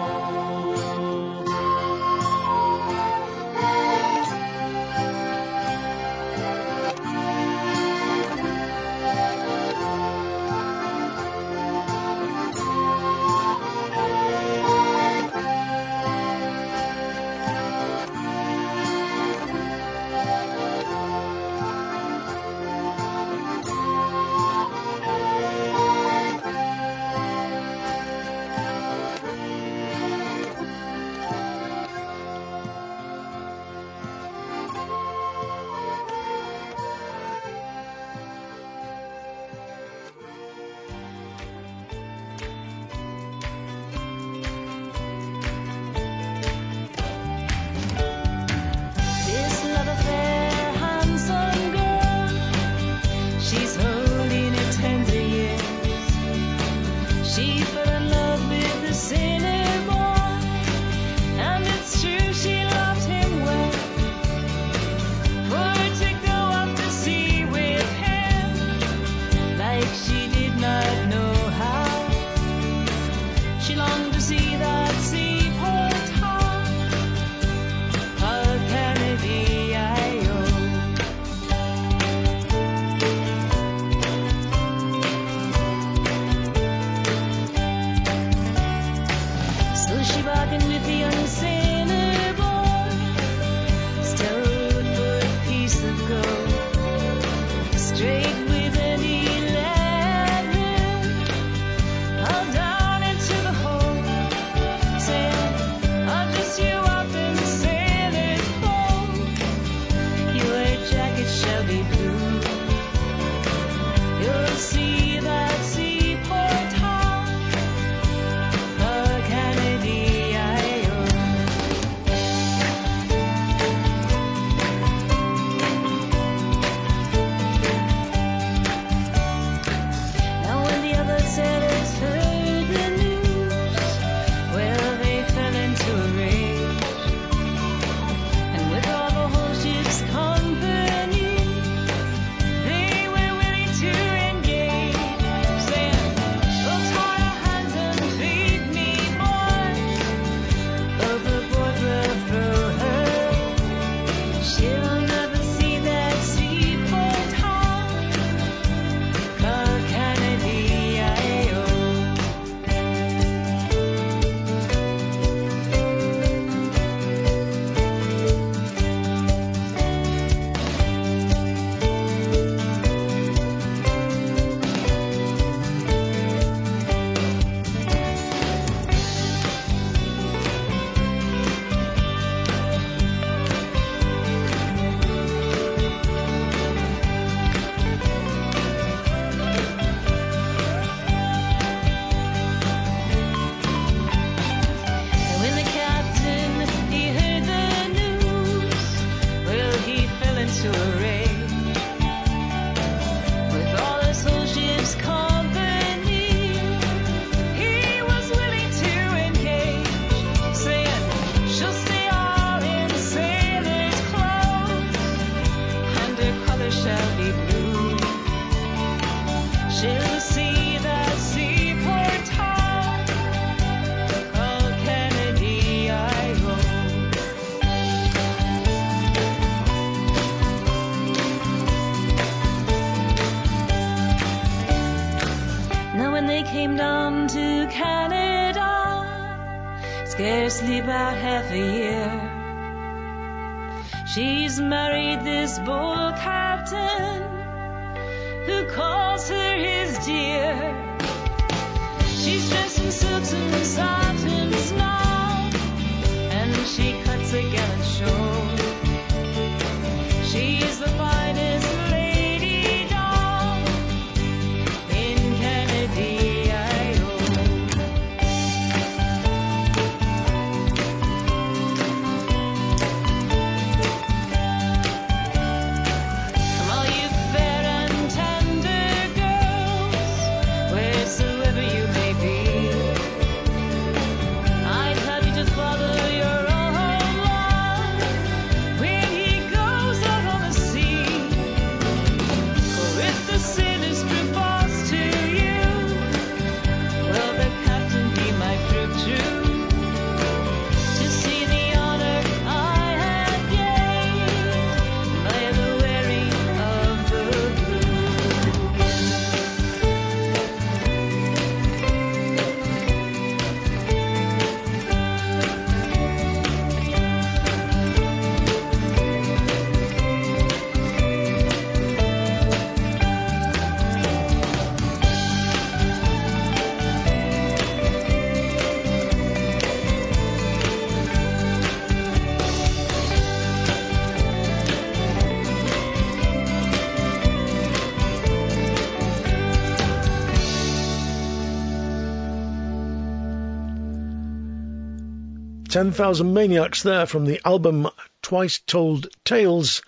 10,000 Maniacs there from the album Twice Told Tales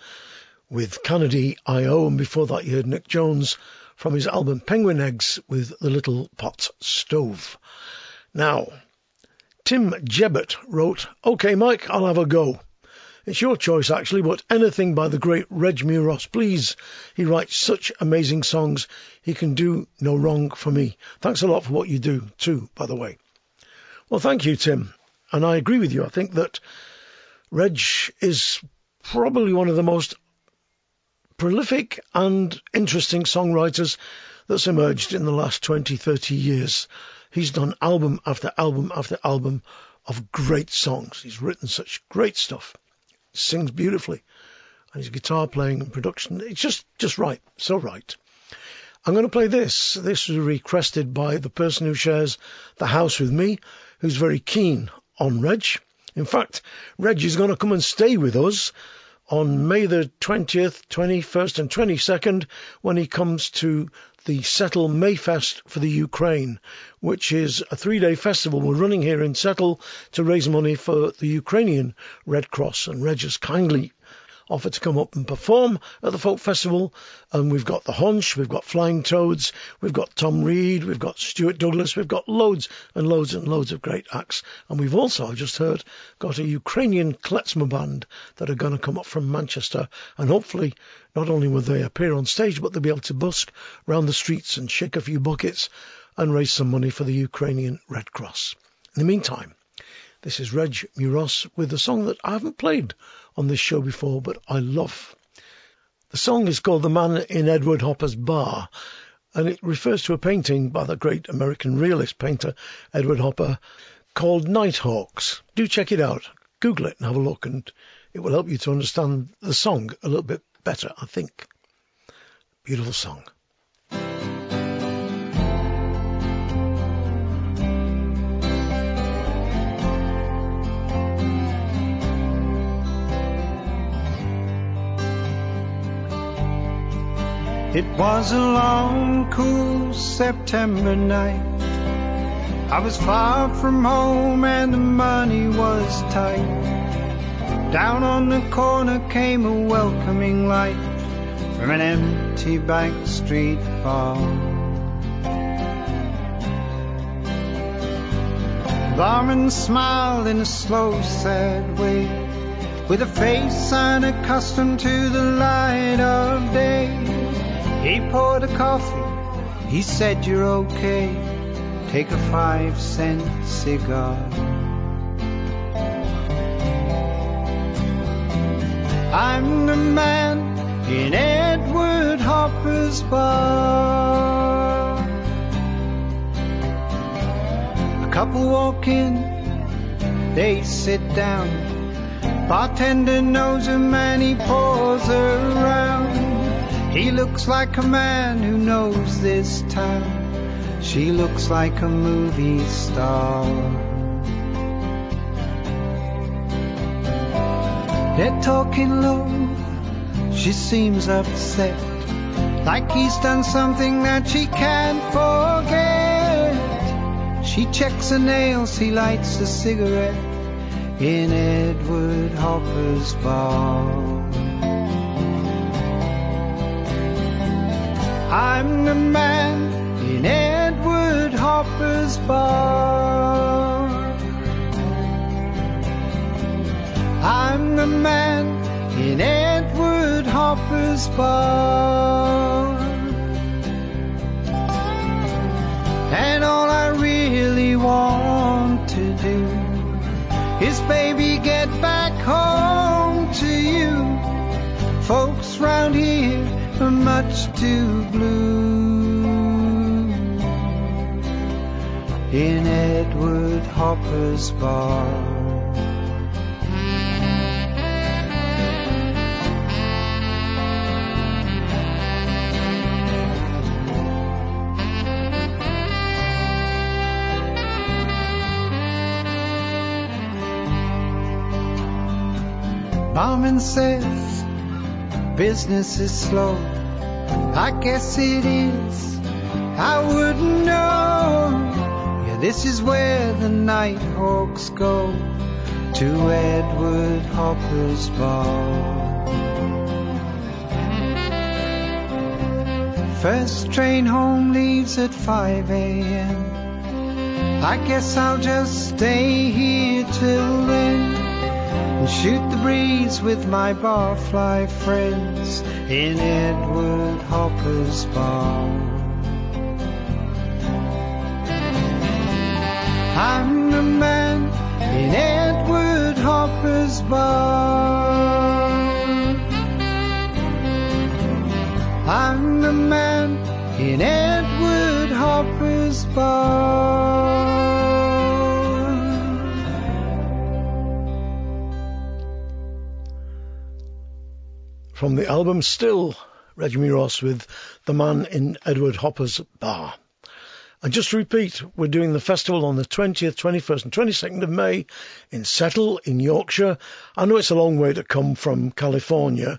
with Canadee-I-O And before that, you heard Nic Jones from his album Penguin Eggs with The Little Pot Stove. Now, Tim Jebbett wrote, OK, Mike, I'll have a go. It's your choice, actually, but anything by the great Reg Meuross, please. He writes such amazing songs. He can do no wrong for me. Thanks a lot for what you do, too, by the way. Well, thank you, Tim. And I agree with you. I think that Reg is probably one of the most prolific and interesting songwriters that's emerged in the last 20, 30 years. He's done album after album after album of great songs. He's written such great stuff. he Sings beautifully. And his guitar playing and production, it's just, just right. So right. I'm going to play this. This was requested by the person who shares the house with me, who's very keen on Reg. In fact, Reg is going to come and stay with us on May the 20th, 21st and 22nd when he comes to the Settle Mayfest for the Ukraine, which is a three-day festival we're running here in Settle to raise money for the Ukrainian Red Cross. And Reg has kindly offered to come up and perform at the folk festival. And we've got the Hunch, we've got Flying Toads, we've got Tom Reed, we've got Stuart Douglas, we've got loads and loads and loads of great acts. And we've also, I just heard, got a Ukrainian klezmer band that are going to come up from Manchester. And hopefully, not only will they appear on stage, but they'll be able to busk round the streets and shake a few buckets and raise some money for the Ukrainian Red Cross. In the meantime, this is Reg Meuross with a song that I haven't played on this show before, but I love. The song is called The Man in Edward Hopper's Bar, and it refers to a painting by the great American realist painter Edward Hopper called Nighthawks. Do check it out. Google it and have a look, and it will help you to understand the song a little bit better, I think. Beautiful song. It was a long, cool September night. I was far from home and the money was tight. Down on the corner came a welcoming light from an empty back street bar. Barman smiled in a slow, sad way, with a face unaccustomed to the light of day. He poured a coffee. He said, You're okay. Take a five cent cigar. I'm the man in Edward Hopper's bar. A couple walk in, They sit down. Bartender knows a man, he pours around. He looks like a man who knows this town. She looks like a movie star. They're talking low. She seems upset. Like he's done something that she can't forget. She checks her nails, he lights a cigarette in Edward Hopper's bar. I'm the man in Edward Hopper's bar. I'm the man in Edward Hopper's bar. And all I really want to do is, baby, get back home to you. Folks round here much too blue. In Edward Hopper's bar. Barman says business is slow. I guess it is. I wouldn't know. Yeah, this is where the night hawks go to Edward Hopper's bar. First train home leaves at 5 a.m. I guess I'll just stay here till then and shoot the breeze with my barfly friends in Edward Hopper's bar. I'm the man in Edward Hopper's bar. I'm the man in Edward Hopper's bar. From the album Still, Reg Meuross with The Man in Edward Hopper's Bar. And just to repeat, we're doing the festival on the 20th, 21st and 22nd of May in Settle in Yorkshire. I know it's a long way to come from California,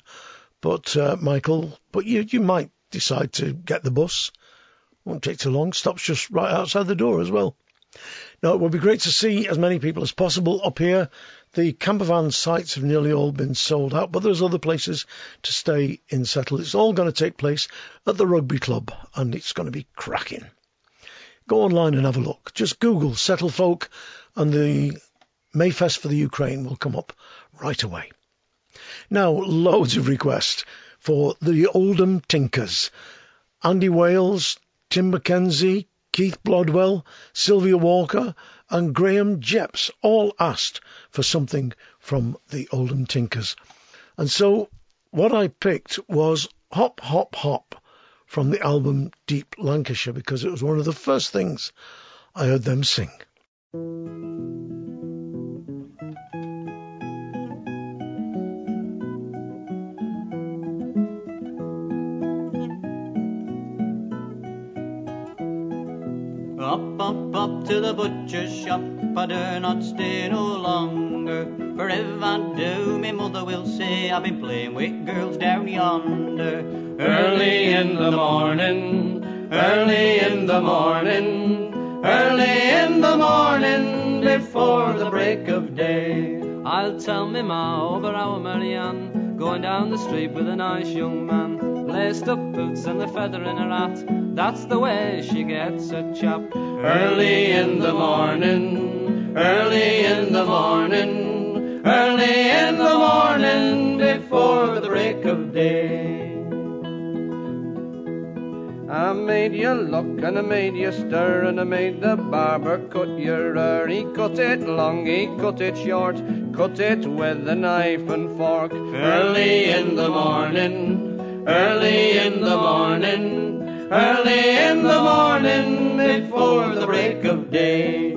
but uh, Michael, but you, you might decide to get the bus. Won't take too long. Stops just right outside the door as well. Now, it would be great to see as many people as possible up here. The campervan sites have nearly all been sold out, but there's other places to stay in Settle. It's all going to take place at the rugby club, and it's going to be cracking. Go online and have a look. Just Google Settle Folk, and the Mayfest for the Ukraine will come up right away. Now, loads of requests for the Oldham Tinkers. Andy Wales, Tim McKenzie, Keith Blodwell, Sylvia Walker, and Graham Jeps all asked for something from the Oldham Tinkers. And so what I picked was Hop, Hop, Hop from the album Deep Lancashire because it was one of the first things I heard them sing. Up, up, up to the butcher's shop. I dare not stay no longer. For if I do, me mother will say I've been playing with girls down yonder. Early in the morning, early in the morning, early in the morning, before the break of day. I'll tell me ma over our Marianne, going down the street with a nice young man, laced up boots and a feather in her hat. That's the way she gets a chap. Early in the morning, early in the morning, early in the morning, before the break of day. I made you look and I made you stir and I made the barber cut your hair. He cut it long, he cut it short, cut it with a knife and fork. Early in the morning, early in the morning, early in the morning, before the break of day.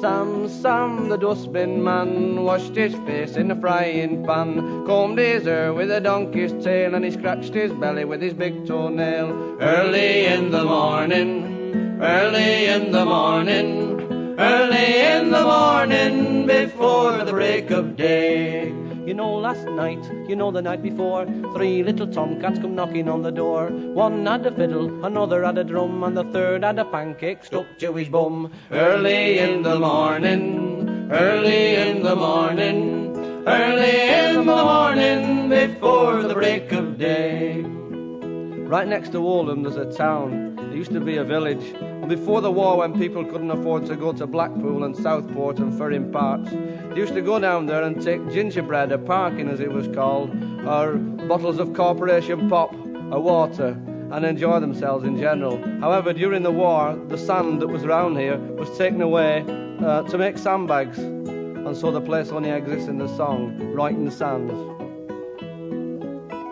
Sam, Sam, the dustbin man, washed his face in a frying pan, combed his hair with a donkey's tail, and he scratched his belly with his big toenail. Early in the morning, early in the morning, early in the morning, before the break of day. You know, last night, you know, the night before, three little tomcats come knocking on the door. One had a fiddle, another had a drum, and the third had a pancake stuck to his bum. Early in the morning, early in the morning, early in the morning, before the break of day. Right next to Oldham, there's a town. There used to be a village. And before the war, when people couldn't afford to go to Blackpool and Southport and Ferring Parks, they used to go down there and take gingerbread, or parkin as it was called, or bottles of Corporation Pop, or water, and enjoy themselves in general. However, during the war, the sand that was around here was taken away uh, to make sandbags, and so the place only exists in the song, Royton Sands.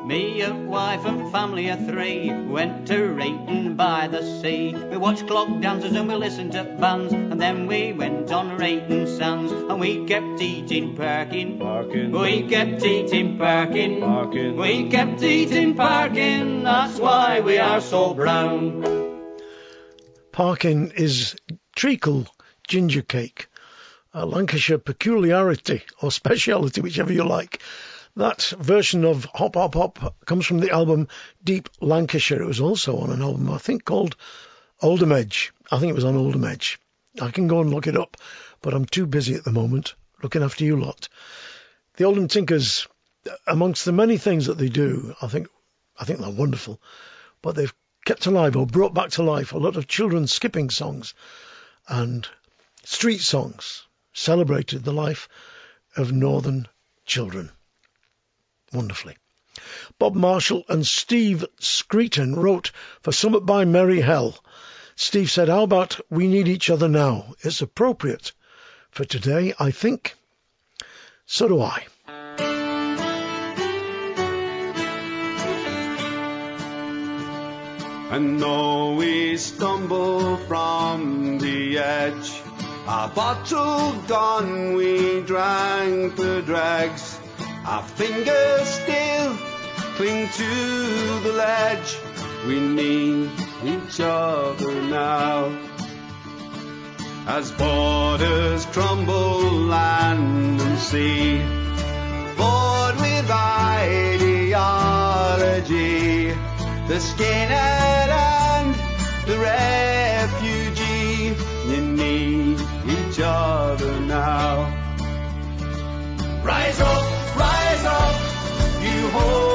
Me, a wife and family of three went to Royton by the sea. We watched clog dances and we listened to bands, and then we went on Royton Sands, and we kept eating parkin. Parkin. We kept eating parkin. Parkin. We kept eating parkin. That's why we are so brown. Parkin is treacle ginger cake, a Lancashire peculiarity or speciality, whichever you like. That version of Hop Hop Hop comes from the album Deep Lancashire. It was also on an album, I think, called Oldham Edge. I think it was on Oldham Edge. I can go and look it up, but I'm too busy at the moment looking after you lot. The Oldham Tinkers, amongst the many things that they do, I think, I think they're wonderful, but they've kept alive or brought back to life a lot of children's skipping songs and street songs, celebrated the life of northern children wonderfully. Bob Marshall and Steve Screeton wrote for Summit by Merry Hell. Steve said, How about We Need Each Other Now? It's appropriate for today, I think. So do I. And though we stumble from the edge, our bottle gone, we drank the dregs. Our fingers still cling to the ledge. We need each other now. As borders crumble, land and sea, bored with ideology, the skinhead and the refugee, you need each other now. Rise up! You hopeful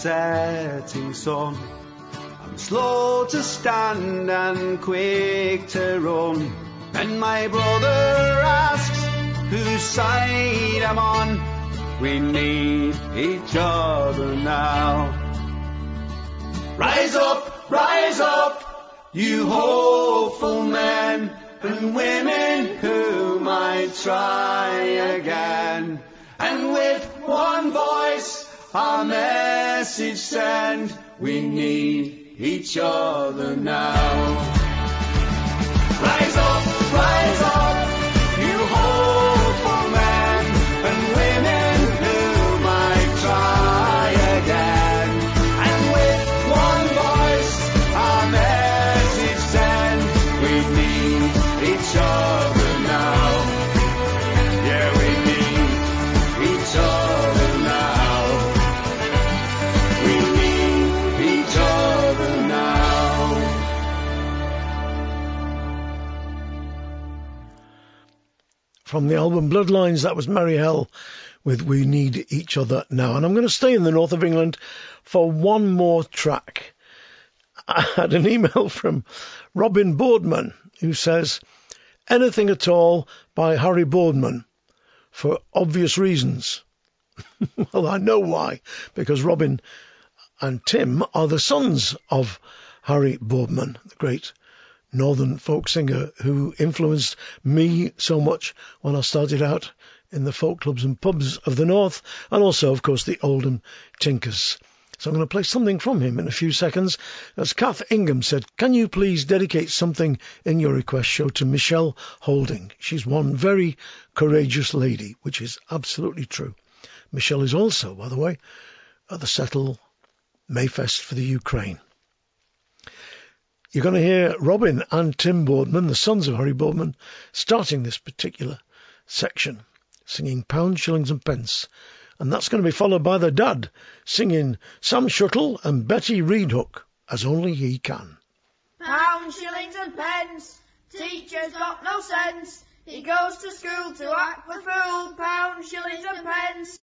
setting sun, I'm slow to stand and quick to run. And my brother asks, whose side I'm on. We need each other now. Rise up, rise up, you hopeful men and women who might try again. And with one voice, our message send. We need each other now. Rise up, rise up, From the album Bloodlines, that was Merry Hell with We Need Each Other Now. And I'm going to stay in the north of England for one more track. I had an email from Robin Boardman who says, Anything at all by Harry Boardman for obvious reasons. well, I know why, because Robin and Tim are the sons of Harry Boardman, the great northern folk singer who influenced me so much when I started out in the folk clubs and pubs of the north, and also, of course, the Oldham Tinkers. So I'm going to play something from him in a few seconds. As Kath Ingham said, can you please dedicate something in your request show to Michelle Holding? She's one very courageous lady, which is absolutely true. Michelle is also, by the way, at the Settle Mayfest for the Ukraine. You're going to hear Robin and Tim Boardman, the sons of Harry Boardman, starting this particular section, singing Pounds, Shillings and Pence. And that's going to be followed by the dad, singing Sam Shuttle and Betty Reedhook, as only he can. Pounds, shillings and pence. Teacher's got no sense. He goes to school to act the fool. Pounds, shillings and pence.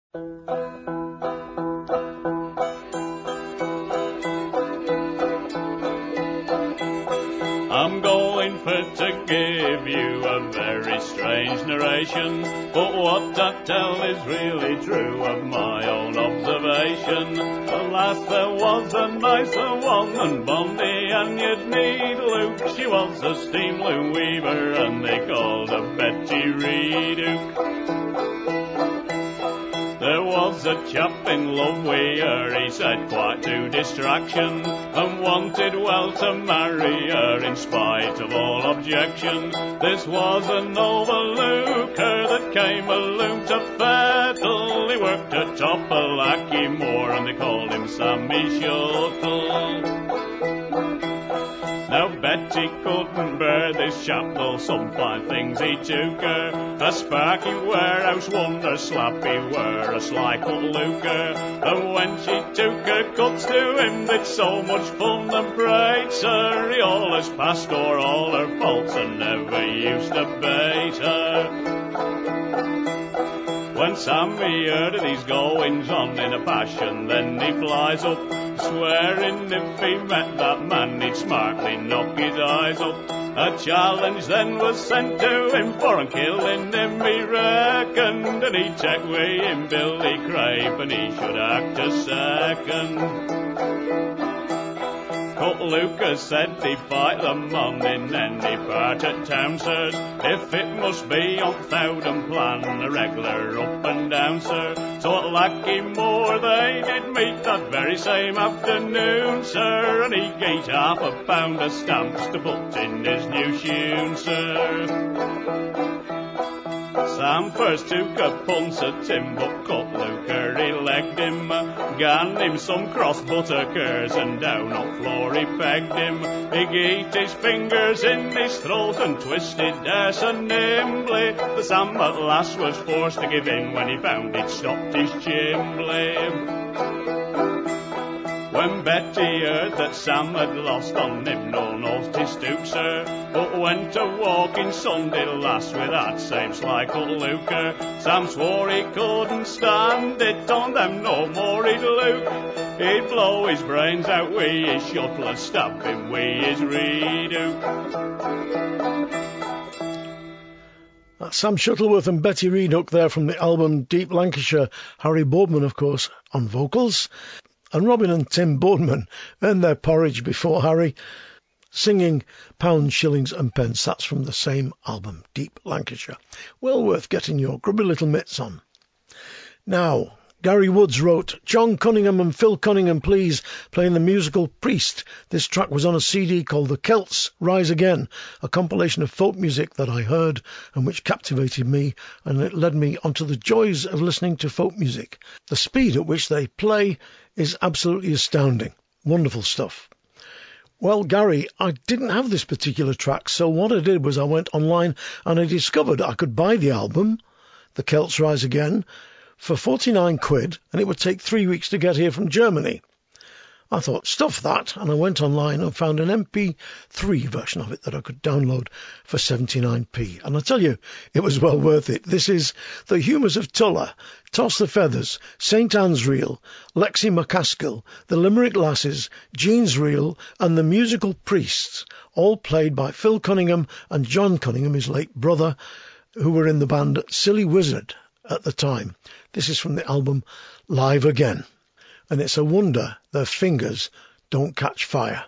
Going to give you a very strange narration, but what I tell is really true of my own observation. Alas, there was a nicer woman, Bondi, and you'd need Luke. She was a steam loom weaver, and they called her Betty Reduke. There was a chap in love with her, he said quite to distraction, and wanted well to marry her in spite of all objection. This was an overlooker that came alone to Fettle. He worked atop a lackey moor, and they called him Sammy Shuttle. Now Betty couldn't bear this chap, though some fine things he took her. A sparky warehouse wonder, slappy were a sly cut lucre. And when she took her cuts to him, they'd so much fun and bright, sir. He allers passed o'er all her faults and never used to bait her. When Sammy heard of these goings on in a passion, then he flies up, swearing if he met that man, he'd smartly knock his eyes up. A challenge then was sent to him for and killing him, he reckoned, and he'd check with him Billy Crape, and he should act a second. Cut Lucas said they fight them on in any part of town, sirs. If it must be on Thowden plan, a regular up and down, sir. So at Moor they did meet that very same afternoon, sir. And he gave half a pound of stamps to put in his new shoon, sir. Sam first took a punch at him, but cut Luker, he legged him, gan him some cross butter curs, and down on floor he pegged him. He ate his fingers in his throat and twisted there so nimbly. The Sam at last was forced to give in when he found it stopped his chimbley. When Betty heard that Sam had lost on him, no his stoop, sir, but went to walking Sunday last with that same sly cut lucre. Sam swore he couldn't stand it on them no more he'd look. He'd blow his brains out with his shuttle and stab him with his. That's Sam Shuttleworth and Betty Reedhook there from the album Deep Lancashire. Harry Boardman, of course, on vocals. And Robin and Tim Boardman earned their porridge before Harry, singing Pounds, Shillings and Pence. That's from the same album, Deep Lancashire. Well worth getting your grubby little mitts on. Now, Gary Woods wrote, John Cunningham and Phil Cunningham, please, playing the musical Priest. This track was on a CD called The Celts Rise Again, a compilation of folk music that I heard and which captivated me, and it led me onto the joys of listening to folk music. The speed at which they play is absolutely astounding. Wonderful stuff. Well, Gary, I didn't have this particular track, so what I did was I went online and I discovered I could buy the album, The Celts Rise Again, for 49 quid and it would take three weeks to get here from Germany. I thought, stuff that, and I went online and found an MP3 version of it that I could download for 79p. And I tell you, it was well worth it. This is The Humours of Tulla, Toss the Feathers, St Anne's Reel, Lexy MacAskill, The Limerick Lasses, Jean's Reel, and The Musical Priests, all played by Phil Cunningham and John Cunningham, his late brother, who were in the band Silly Wizard at the time. This is from the album Live Again. And it's a wonder their fingers don't catch fire.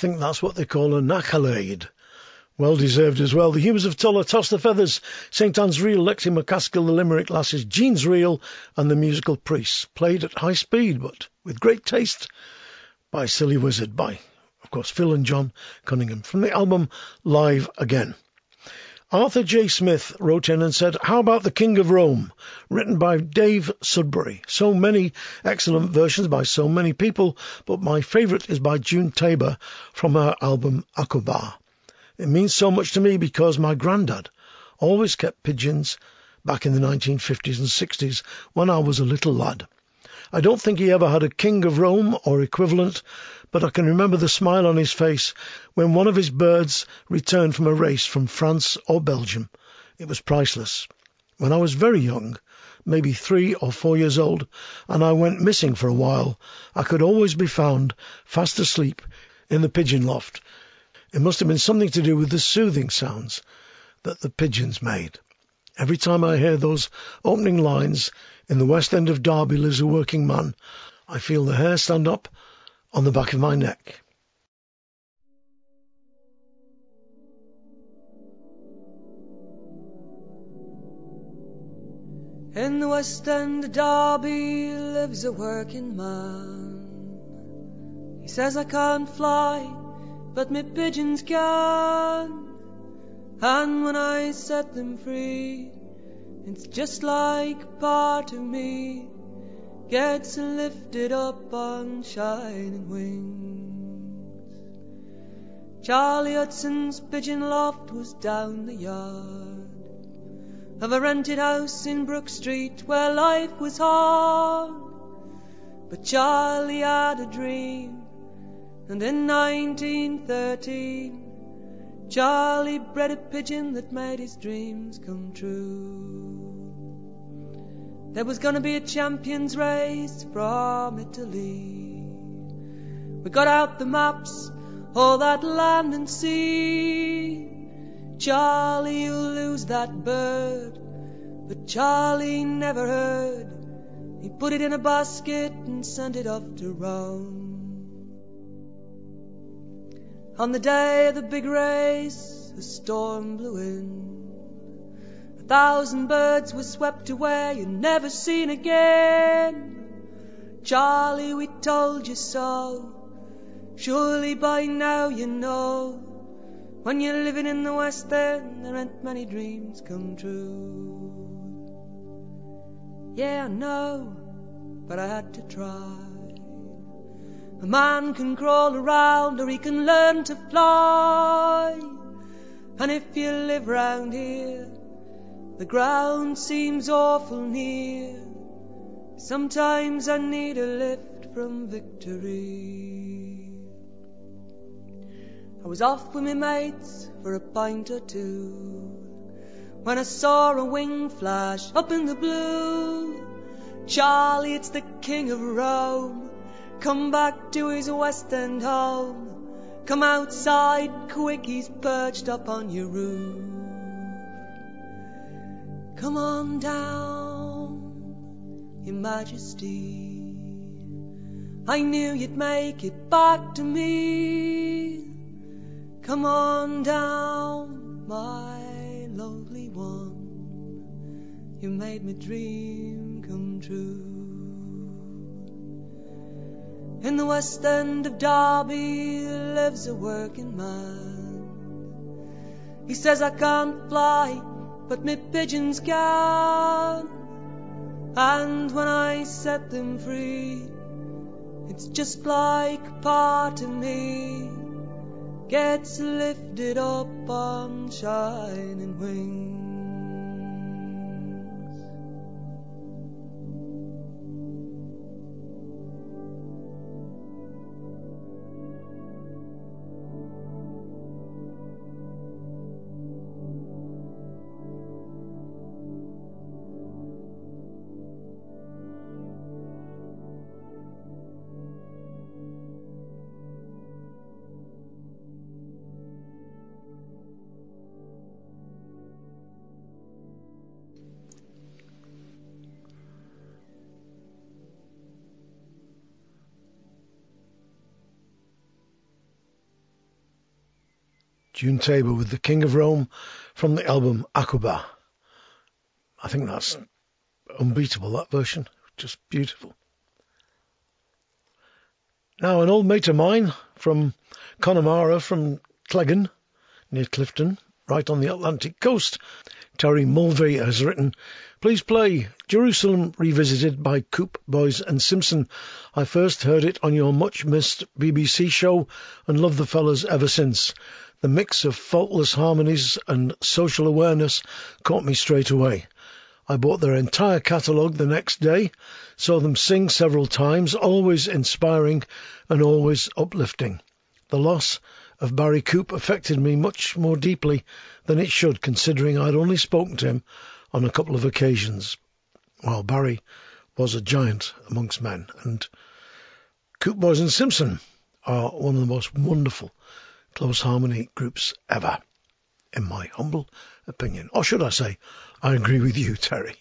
Think that's what they call a accolade. Well deserved as well. The Humours of Tulla, Toss the Feathers, St Anne's Reel, Lexy MacAskill, The Limerick Lasses, Jean's Reel, and The Musical Priests. Played at high speed, but with great taste by Silly Wizard, by, of course, Phil and John Cunningham, from the album Live Again. Arthur J. Smith wrote in and said, How about The King of Rome? Written by Dave Sudbury. So many excellent versions by so many people, but my favourite is by June Tabor from her album Aqaba. It means so much to me because my granddad always kept pigeons back in the 1950s and 60s when I was a little lad. I don't think he ever had a King of Rome or equivalent, but I can remember the smile on his face when one of his birds returned from a race from France or Belgium. It was priceless. When I was very young, maybe three or four years old, and I went missing for a while, I could always be found fast asleep in the pigeon loft. It must have been something to do with the soothing sounds that the pigeons made. Every time I hear those opening lines, in the West End of Derby lives a working man, I feel the hair stand up on the back of my neck. In the West End Derby lives a working man. He says I can't fly, but me pigeons can. And when I set them free, it's just like part of me gets lifted up on shining wings. Charlie Hudson's pigeon loft was down the yard of a rented house in Brook Street where life was hard. But Charlie had a dream, and in 1913, Charlie bred a pigeon that made his dreams come true. There was gonna be a champions race from Italy. We got out the maps, all that land and sea. Charlie, you'll lose that bird. But Charlie never heard. He put it in a basket and sent it off to Rome. On the day of the big race, a storm blew in. Thousand birds were swept away and never seen again. Charlie, we told you so. Surely by now you know. When you're living in the West End, there ain't many dreams come true. Yeah, I know, but I had to try. A man can crawl around or he can learn to fly. And if you live round here, the ground seems awful near. Sometimes I need a lift from victory. I was off with my mates for a pint or two when I saw a wing flash up in the blue. Charlie, it's the King of Rome, come back to his West End home. Come outside quick, he's perched up on your roof. Come on down, Your Majesty. I knew you'd make it back to me. Come on down, my lovely one. You made me dream come true. In the West End of Derby lives a working man. He says I can't fly, but me pigeons can. And when I set them free, it's just like part of me gets lifted up on shining wings. June Tabor with The King of Rome from the album Aqaba. I think that's unbeatable, that version. Just beautiful. Now, an old mate of mine from Connemara, from Cleggan, near Clifden, right on the Atlantic coast, Terry Mulvey has written, Please play Jerusalem Revisited by Coope, Boyes and Simpson. I first heard it on your much missed BBC show and love the fellas ever since. The mix of faultless harmonies and social awareness caught me straight away. I bought their entire catalogue the next day, saw them sing several times, always inspiring and always uplifting. The loss of Barry Coope affected me much more deeply than it should, considering I'd only spoken to him on a couple of occasions. While Barry was a giant amongst men, and Coope Boyes and Simpson are one of the most wonderful close harmony groups ever, in my humble opinion. Or should I say, I agree with you, Terry.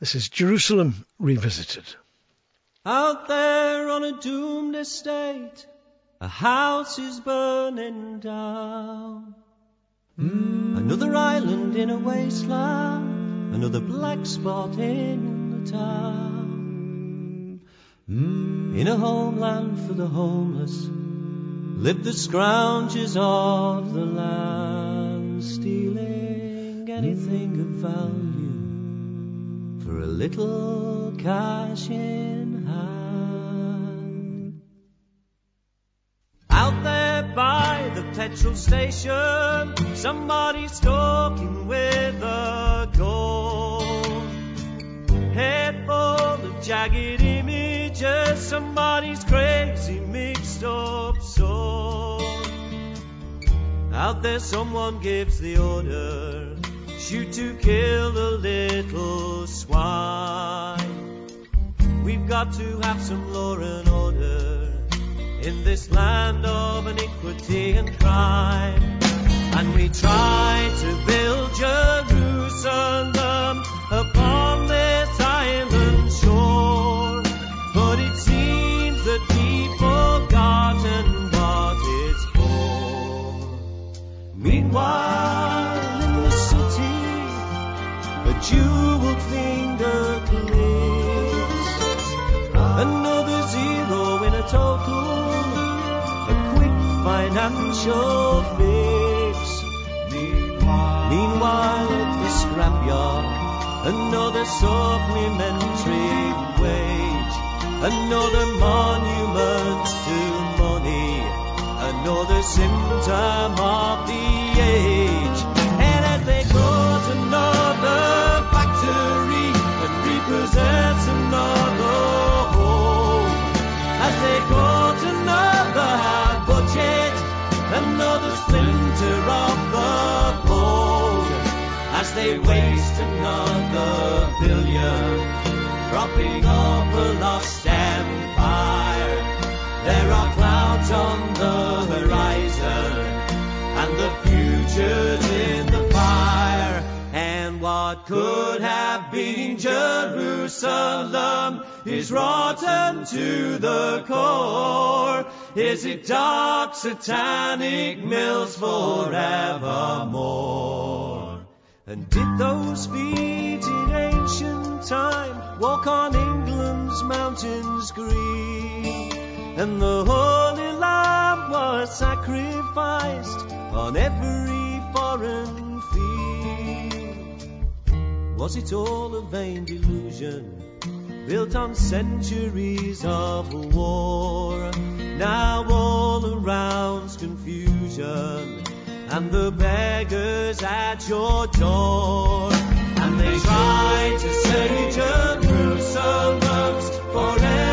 This is Jerusalem Revisited. Out there on a doomed estate, a house is burning down. Hmm. Another island in a wasteland, another black spot in the town. Hmm. In a homeland for the homeless, live the scrounges of the land, stealing anything of value for a little cash in hand. Out there by the petrol station, somebody's talking with a gun. Head full of jagged images, somebody's crazy mixed up soul. Out there, someone gives the order shoot to kill the little swine. We've got to have some law and order in this land of iniquity and crime. And we try to build Jerusalem upon Meanwhile, in the city, a jeweled finger clicks. Another zero in a total, a quick financial fix. Meanwhile, at the scrapyard, another supplementary wage, another monument to another symptom of the age. And as they to another factory and repossess another home, as they to another budget, another splinter of the bone, as they waste another billion, propping up a lost empire. There are on the horizon, and the future's in the fire. And what could have been Jerusalem is rotten to the core. Is it dark satanic mills forevermore? And did those feet in ancient time walk on England's mountains green? And the holy was sacrificed on every foreign field. Was it all a vain delusion, built on centuries of war? Now all around's confusion, and the beggars at your door. And they try to say Jerusalem's forever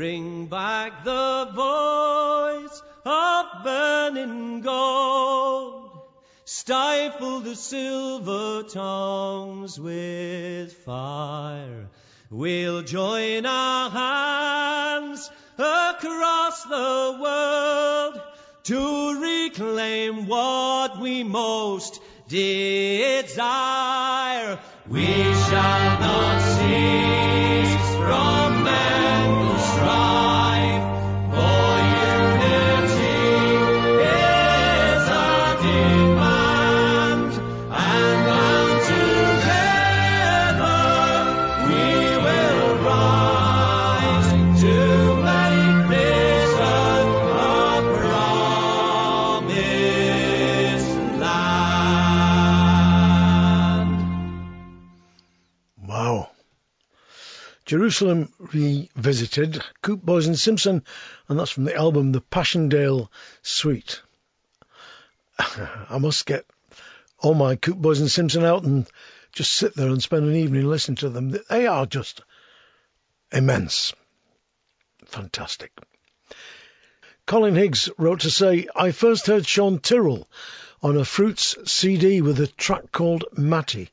Bring back the voice of burning gold. Stifle the silver tongues with fire. We'll join our hands across the world to reclaim what we most desire. We shall not cease from man's try. Jerusalem Revisited, Coope Boyes and Simpson, and that's from the album The Passchendaele Suite. I must get all my Coope Boyes and Simpson out and just sit there and spend an evening listening to them. They are just immense. Fantastic. Colin Higgs wrote to say, I first heard Sean Tyrrell on a Fruits CD with a track called Matty.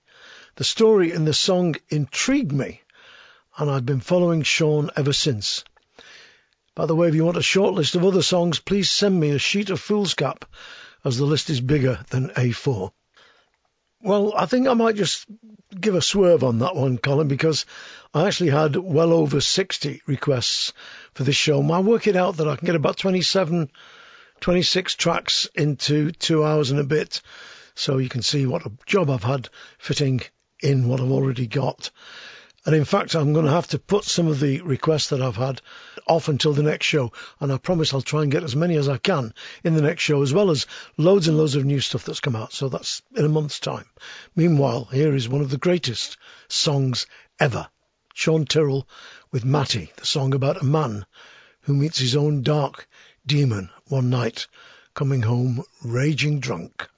The story in the song intrigued me, and I've been following Sean ever since. By the way, if you want a short list of other songs, please send me a sheet of foolscap, as the list is bigger than A4. Well, I think I might just give a swerve on that one, Colin, because I actually had well over 60 requests for this show. I work it out that I can get about 27, 26 tracks into two hours and a bit. So you can see what a job I've had fitting in what I've already got. And in fact, I'm going to have to put some of the requests that I've had off until the next show. And I promise I'll try and get as many as I can in the next show, as well as loads and loads of new stuff that's come out. So that's in a month's time. Meanwhile, here is one of the greatest songs ever. Sean Tyrrell with Matty, the song about a man who meets his own dark demon one night, coming home raging drunk.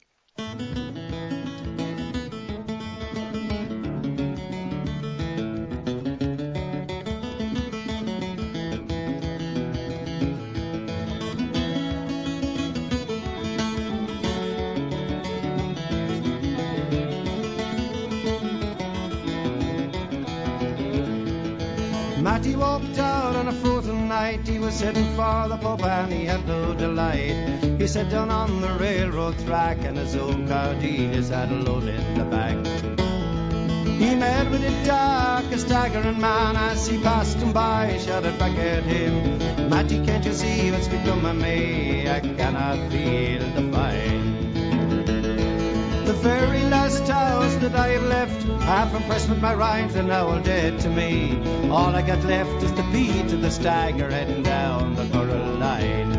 Walked out on a frozen night. He was heading for the pub and he had no delight. He sat down on the railroad track and his old Cardinus had a load in the back. He met with a dark, a staggering man as he passed him by, shouted back at him. Matty, can't you see what's become of me? I cannot feel the fight. The very last house that I have left, half impressed with my rhymes and now all dead to me. All I got left is the beat of the stagger heading down the Curragh line.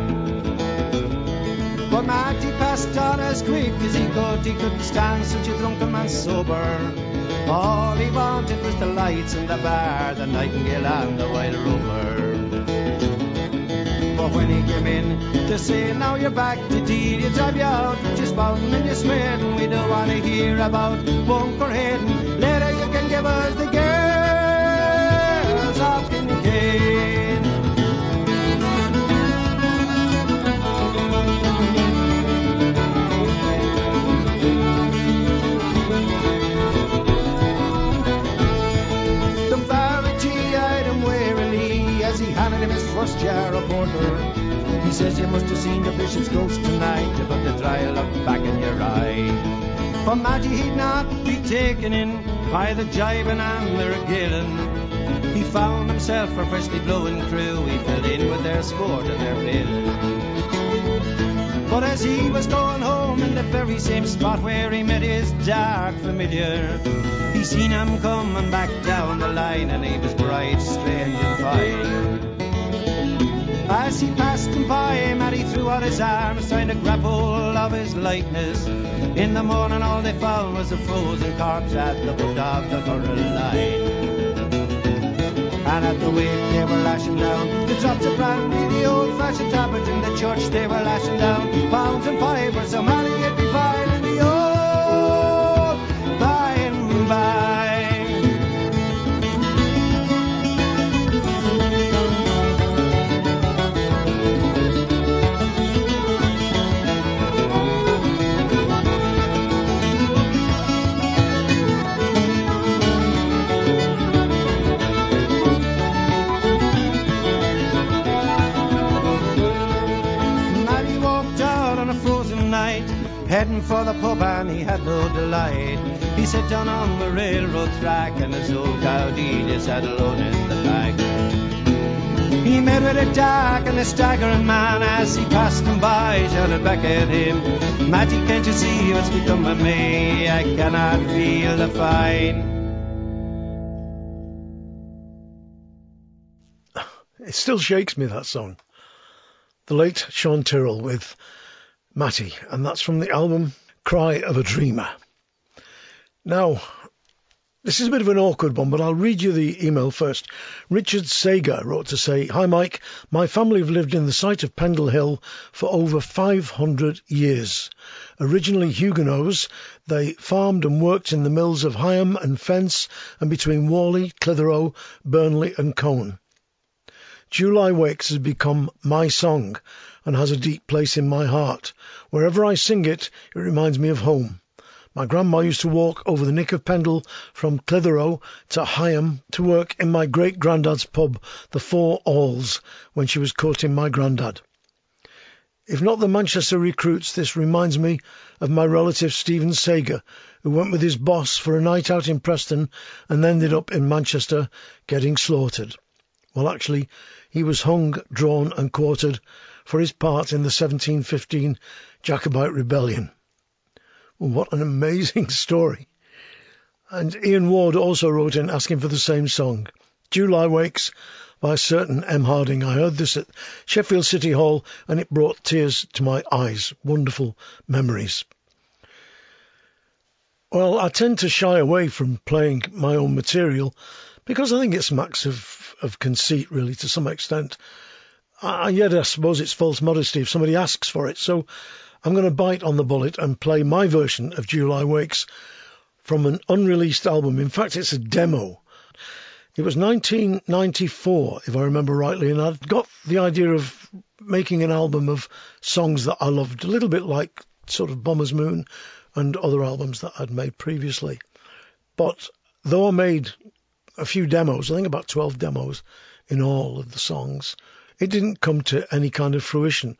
But Matty passed on as quick as he could, he couldn't stand such a drunken man sober. All he wanted was the lights in the bar, the nightingale and the wild rover. When he came in to say, now you're back to deal, you drive you out, you're spouting and you're swearing. We don't want to hear about Bunker Hayden. Later you can give us the first jar of porter. He says you must have seen the bishop's ghost tonight, but the dry look back in your eye. For Matty he'd not be taken in by the jibing and the regaling. He found himself a freshly blowing crew, he fell in with their sport and their bill. But as he was going home in the very same spot where he met his dark familiar, he seen him coming back down the line and he was bright, strange and fine. As he passed him by, Matty threw out his arms, trying to grab hold of his likeness. In the morning, all they found was a frozen corpse at the foot of the Curragh line. And at the wake they were lashing down the drops of brandy, the old-fashioned tablets in the church they were lashing down pounds and fivers, so Matty heading for the pub and he had no delight. He sat down on the railroad track and his old Gaudi just had alone in the back. He met with a dark and a staggering man as he passed him by, shouted back at him, Matty, can't you see what's become of me? I cannot feel the fine. It still shakes me, that song. The late Sean Tyrrell with Matty, and that's from the album Cry of a Dreamer. Now, This is a bit of an awkward one, but I'll read you the email first. Richard Sager wrote to say, Hi Mike, my family have lived in the site of Pendle Hill for over 500 years. Originally Huguenots, they farmed and worked in the mills of Higham and Fence and between Whalley, Clitheroe, Burnley and Colne. July Wakes has become my song and has a deep place in my heart. Wherever I sing it, it reminds me of home. My grandma used to walk over the Nick of Pendle from Clitheroe to Higham to work in my great granddad's pub, the Four Alls, when she was courting my granddad. If not the Manchester recruits, this reminds me of my relative Stephen Sager, who went with his boss for a night out in Preston and ended up in Manchester getting slaughtered. Well, actually, he was hung, drawn and quartered for his part in the 1715 Jacobite rebellion. What an amazing story. And Ian Ward also wrote in asking for the same song. July Wakes by a certain M. Harding. I heard this at Sheffield City Hall and it brought tears to my eyes. Wonderful memories. Well, I tend to shy away from playing my own material because I think it smacks of, of conceit, really, to some extent. Ah, I, yet I suppose it's false modesty if somebody asks for it. So I'm going to bite on the bullet and play my version of July Wakes from an unreleased album. In fact, it's a demo. It was 1994, if I remember rightly, and I'd got the idea of making an album of songs that I loved, a little bit like sort of Bomber's Moon and other albums that I'd made previously. But though I made a few demos, I think about 12 demos in all of the songs, it didn't come to any kind of fruition.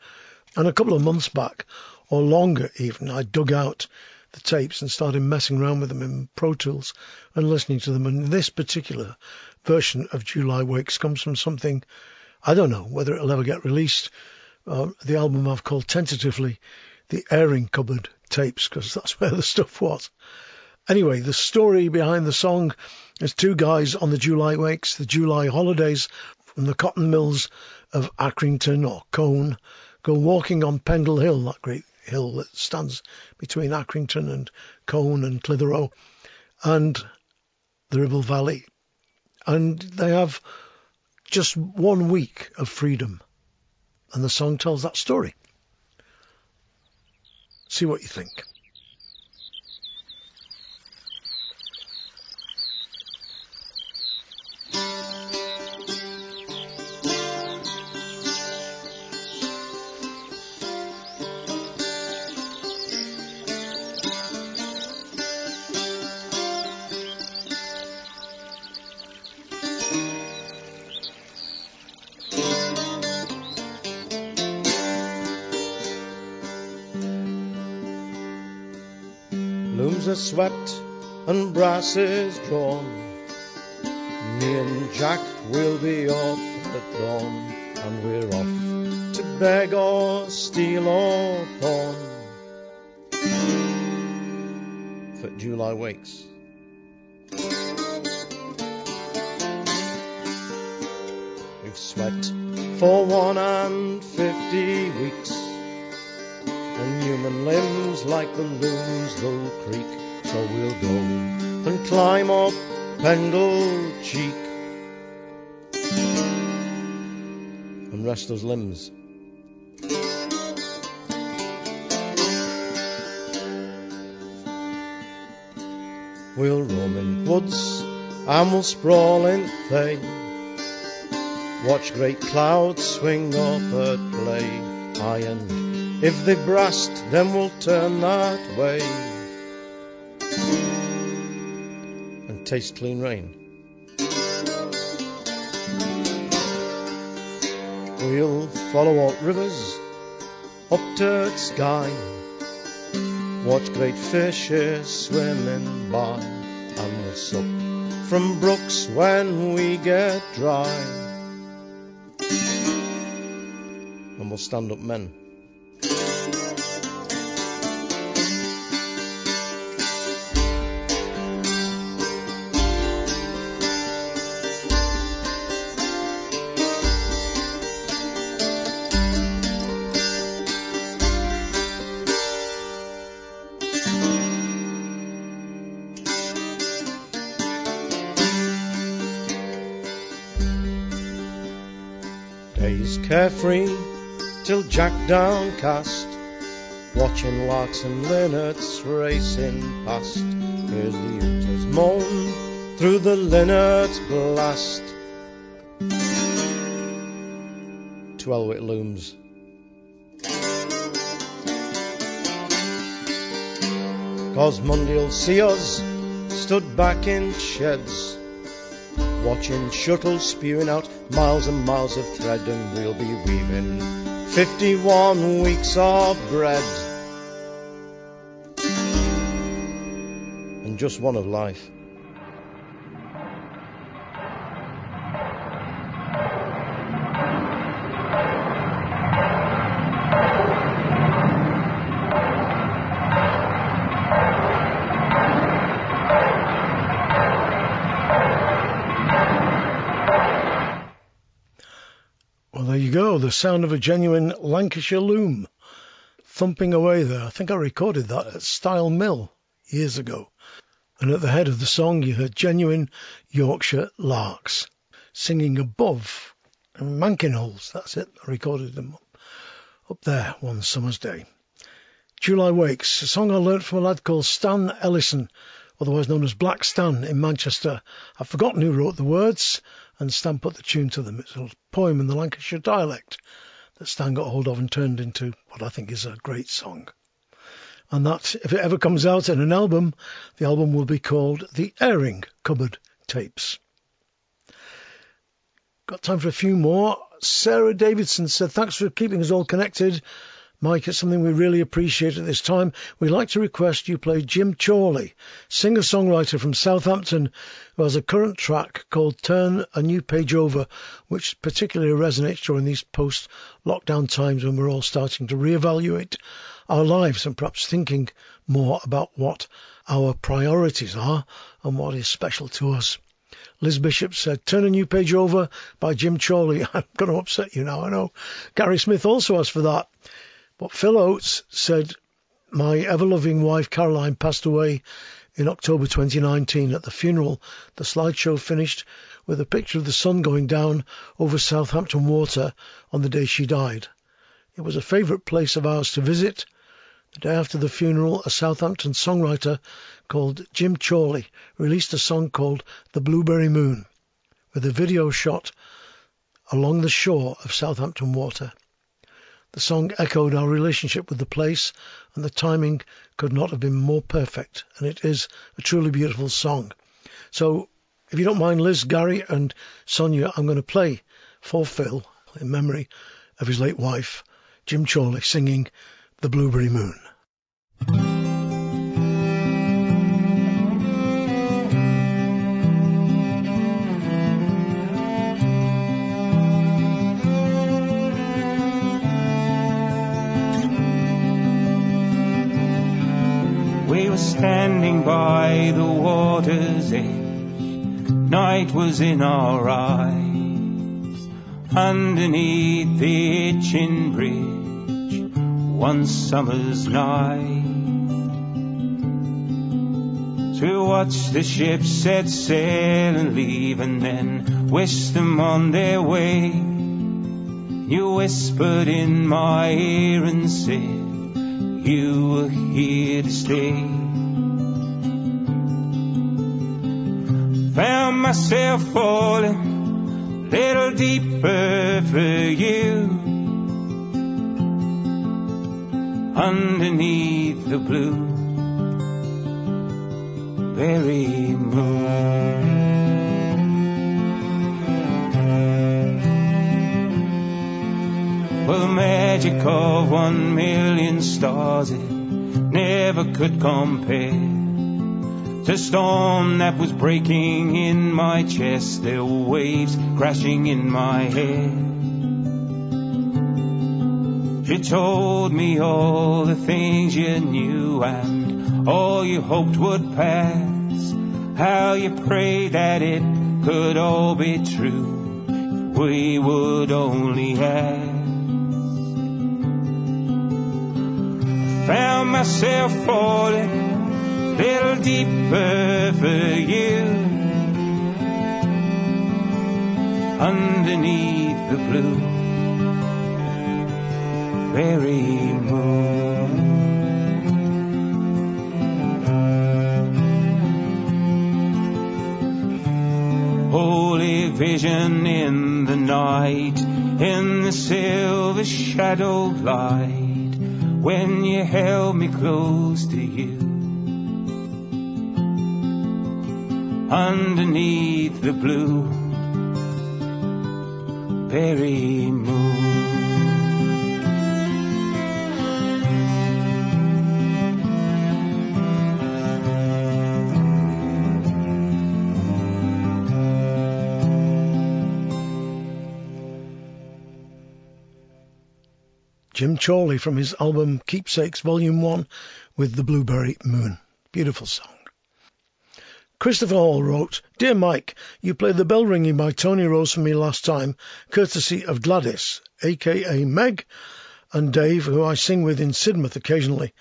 And a couple of months back, or longer even, I dug out the tapes and started messing around with them in Pro Tools and listening to them. And this particular version of July Wakes comes from something, I don't know whether it'll ever get released. Uh, the album I've called tentatively the Airing Cupboard tapes because that's where the stuff was. Anyway, the story behind the song is two guys on the July Wakes, the July holidays from the cotton mills of Accrington or Colne, go walking on Pendle Hill, that great hill that stands between Accrington and Colne and Clitheroe, and the Ribble Valley. And they have just one week of freedom. And the song tells that story. See what you think. And brasses drawn. Me and Jack will be up at dawn, and we're off to beg or steal or pawn. For July wakes. We've sweat for one and fifty weeks and human limbs like the looms they'll creak. So we'll go and climb up Pendle Cheek and rest those limbs. We'll roam in woods and we'll sprawl in hay. Watch great clouds swing up at play. Aye, and if they brast, then we'll turn that way taste clean rain. We'll follow out rivers up to the sky, watch great fishes swimming by, and we'll sup from brooks when we get dry, and we'll stand up men. Downcast, watching larks and linnets racing past. Hears the uters moan through the linnet's blast. Twelve it looms. See us stood back in sheds, watching shuttles spewing out miles and miles of thread, and we'll be weaving 51 weeks of bread. And just one of life. Sound of a genuine Lancashire loom thumping away there. I think I recorded that at Styal Mill years ago. And at the head of the song, you heard genuine Yorkshire larks singing above Mankinholes. That's it. I recorded them up there one summer's day. July Wakes, a song I learnt from a lad called Stan Ellison, otherwise known as Black Stan in Manchester. I've forgotten who wrote the words, and Stan put the tune to them. It's a poem in the Lancashire dialect that Stan got hold of and turned into what I think is a great song. And that, if it ever comes out in an album, the album will be called The Airing Cupboard Tapes. Got time for a few more. Sarah Davidson said, Thanks for keeping us all connected. Mike, it's something we really appreciate at this time. We'd like to request you play Jim Chorley, singer-songwriter from Southampton, who has a current track called Turn a New Page Over, which particularly resonates during these post-lockdown times when we're all starting to reevaluate our lives and perhaps thinking more about what our priorities are and what is special to us. Liz Bishop said, Turn a New Page Over by Jim Chorley. I'm going to upset you now, I know. Gary Smith also asked for that. But Phil Oates said, My ever loving wife Caroline passed away in October 2019. At the funeral, the slideshow finished with a picture of the sun going down over Southampton Water on the day she died. It was a favourite place of ours to visit. The day after the funeral, a Southampton songwriter called Jim Chorley released a song called The Blueberry Moon, with a video shot along the shore of Southampton Water. The song echoed our relationship with the place, and the timing could not have been more perfect, and it is a truly beautiful song. So, if you don't mind, Liz, Gary, and Sonia, I'm going to play for Phil in memory of his late wife, Jim Chorley, singing The Blueberry Moon. Standing by the water's edge. Night was in our eyes. Underneath the Itchen bridge, one summer's night. To watch the ships set sail and leave and then wish them on their way. You whispered in my ear and said, you were here to stay. Found myself falling a little deeper for you. Underneath the blue moon. Well, the magic of one million stars, it never could compare. To storm that was breaking in my chest, there were waves crashing in my head. You told me all the things you knew and all you hoped would pass. How you prayed that it could all be true. We would only ask. Found myself falling little deeper for you. Underneath the blue very moon. Holy vision in the night, in the silver shadowed light, when you held me close to you. Underneath the blue, very moon. Jim Chorley from his album Keepsakes Volume 1 with the Blueberry Moon. Beautiful song. Christopher Hall wrote, Dear Mike, you played the bell ringing by Tony Rose for me last time, courtesy of Gladys, aka Meg, and Dave, who I sing with in Sidmouth occasionally.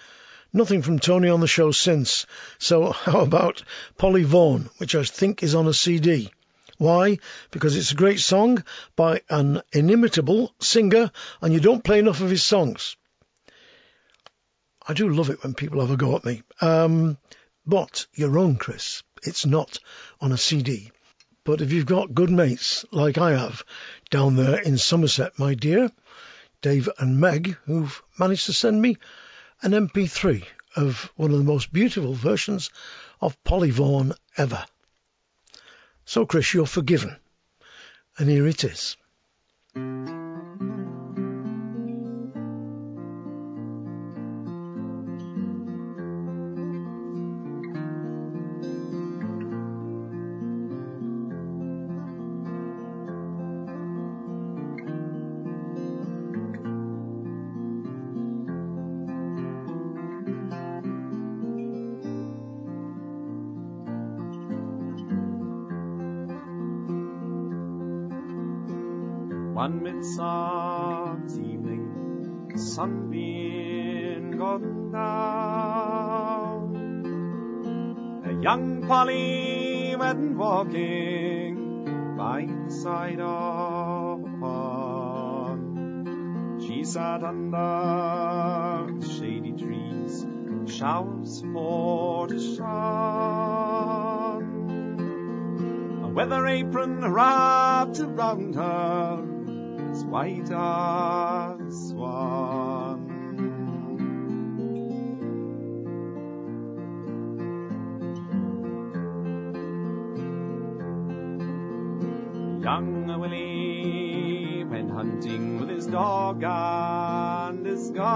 Nothing from Tony on the show since, so how about Polly Vaughan, which I think is on a CD? Why? Because it's a great song by an inimitable singer and you don't play enough of his songs. I do love it when people have a go at me. Um, but you're wrong, Chris. It's not on a CD. But if you've got good mates, like I have, down there in Somerset, my dear, Dave and Meg, who've managed to send me an MP3 of one of the most beautiful versions of Polly Vaughan ever. So, Chris, you're forgiven. And here it is. Midsummer's evening, sunbeam gone down. A young Polly went walking by the side of a pond. She sat under the shady trees, showers for to shun. A weather apron wrapped around her as white as swan. Young Willie went hunting with his dog and his gun.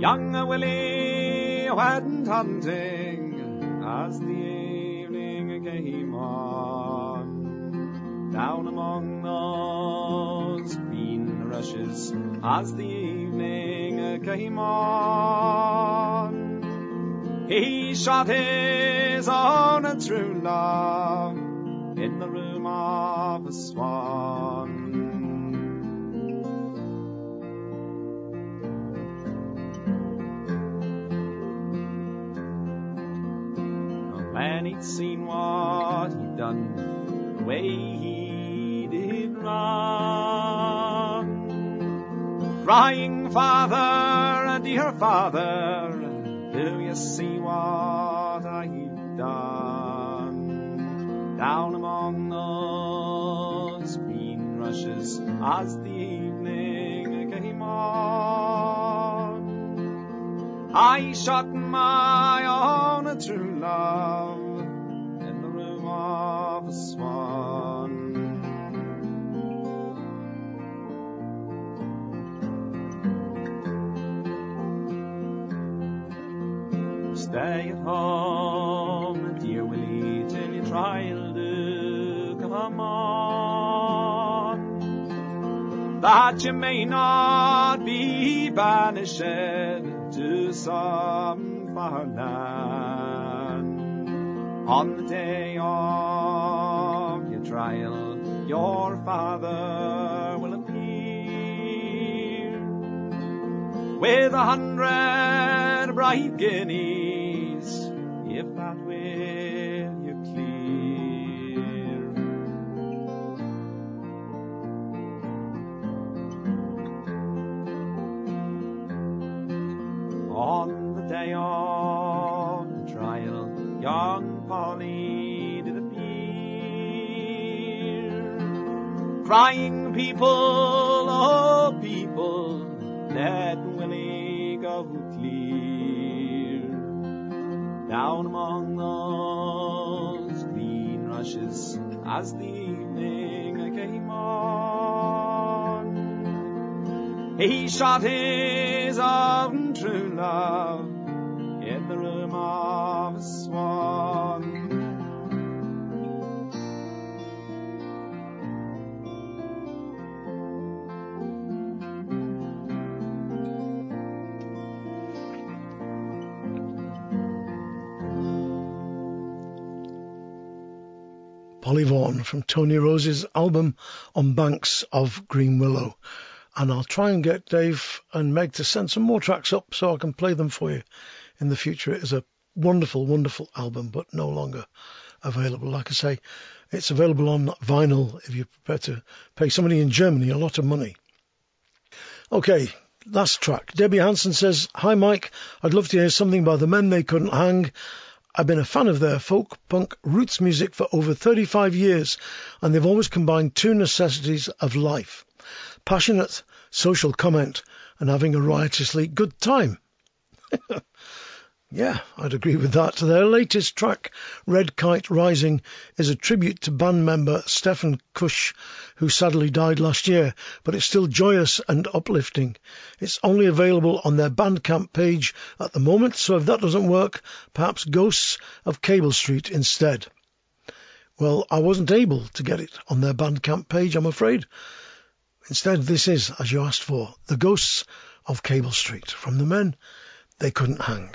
Young Willie went hunting as the as the evening came on. He shot his own true love in the room of a swan. When he'd seen what he'd done, the way crying, Father, dear Father, do you see what I've done? Down among those green rushes as the evening came on, I shot my own true love in the room of a swan. Stay at home, dear Willie, till your trial do come on, that you may not be banished to some far land. On the day of your trial, your father will appear with a hundred bright guineas, Crying people, oh people, let Willie go clear. Down among those green rushes as the evening came on. He shot his own true love in the room of a swan. Polly Vaughan from Tony Rose's album On Banks of Green Willow. And I'll try and get Dave and Meg to send some more tracks up so I can play them for you in the future. It is a wonderful, wonderful album, but no longer available. Like I say, it's available on vinyl if you're prepared to pay somebody in Germany a lot of money. Okay, last track. Debbie Hanson says, Hi Mike, I'd love to hear something by the men they couldn't hang. I've been a fan of their folk punk roots music for over 35 years, and they've always combined two necessities of life passionate social comment and having a riotously good time. yeah, I'd agree with that. Their latest track, Red Kite Rising, is a tribute to band member Stefan Cush, who sadly died last year, but it's still joyous and uplifting. It's only available on their Bandcamp page at the moment, so if that doesn't work, perhaps Ghosts of Cable Street instead. Well, I wasn't able to get it on their Bandcamp page, I'm afraid. Instead, this is, as you asked for, The Ghosts of Cable Street from the men they couldn't hang.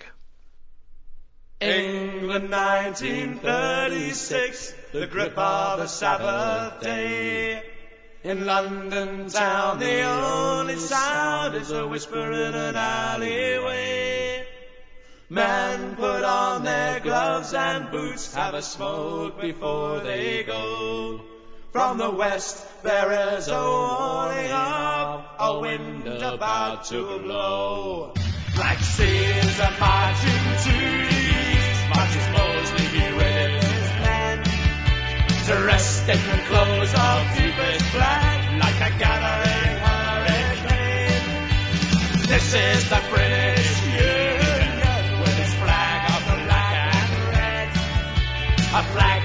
England 1936, the grip of a Sabbath day. In London town, the only sound is a whisper in an alleyway. Men put on their gloves and boots, have a smoke before they go. From the west, there is a warning of a wind about to blow. Black seals are marching to the marches Mosley he with men. Dressed in the clothes of deepest black, like a gathering hurricane. This is the British Union, with its flag of black and red. A flag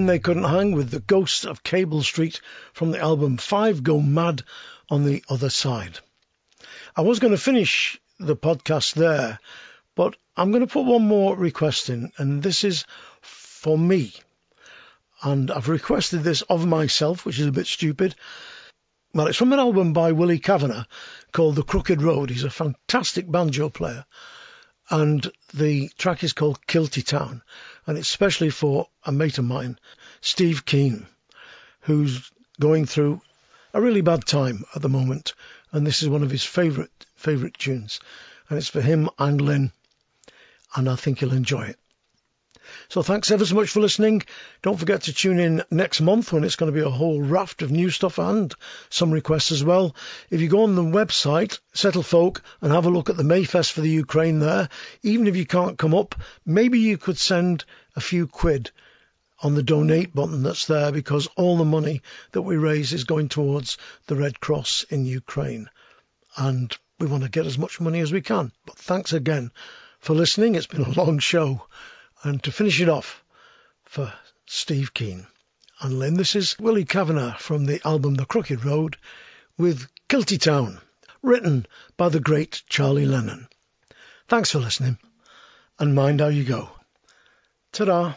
The Men They Couldn't Hang with The Ghosts of Cable Street from the album Five Go Mad on the Other Side. I was going to finish the podcast there, but I'm going to put one more request in, and this is for me. And I've requested this of myself, which is a bit stupid. Well, it's from an album by Willie Kavanagh called The Crooked Road. He's a fantastic banjo player. And the track is called Kilty Town. And especially for a mate of mine, Steve Keane, who's going through a really bad time at the moment. And this is one of his favourite, favourite tunes. And it's for him and Lynn. And I think he'll enjoy it. So thanks ever so much for listening. Don't forget to tune in next month when it's going to be a whole raft of new stuff and some requests as well. If you go on the website, Settle Folk, and have a look at the Mayfest for the Ukraine there, even if you can't come up, maybe you could send a few quid on the donate button that's there because all the money that we raise is going towards the Red Cross in Ukraine. And we want to get as much money as we can. But thanks again for listening. It's been a long show. And to finish it off for Steve Keane and Lynn, this is Willie Kavanagh from the album The Crooked Road with Kilty Town, written by the great Charlie Lennon. Thanks for listening and mind how you go. Ta-da.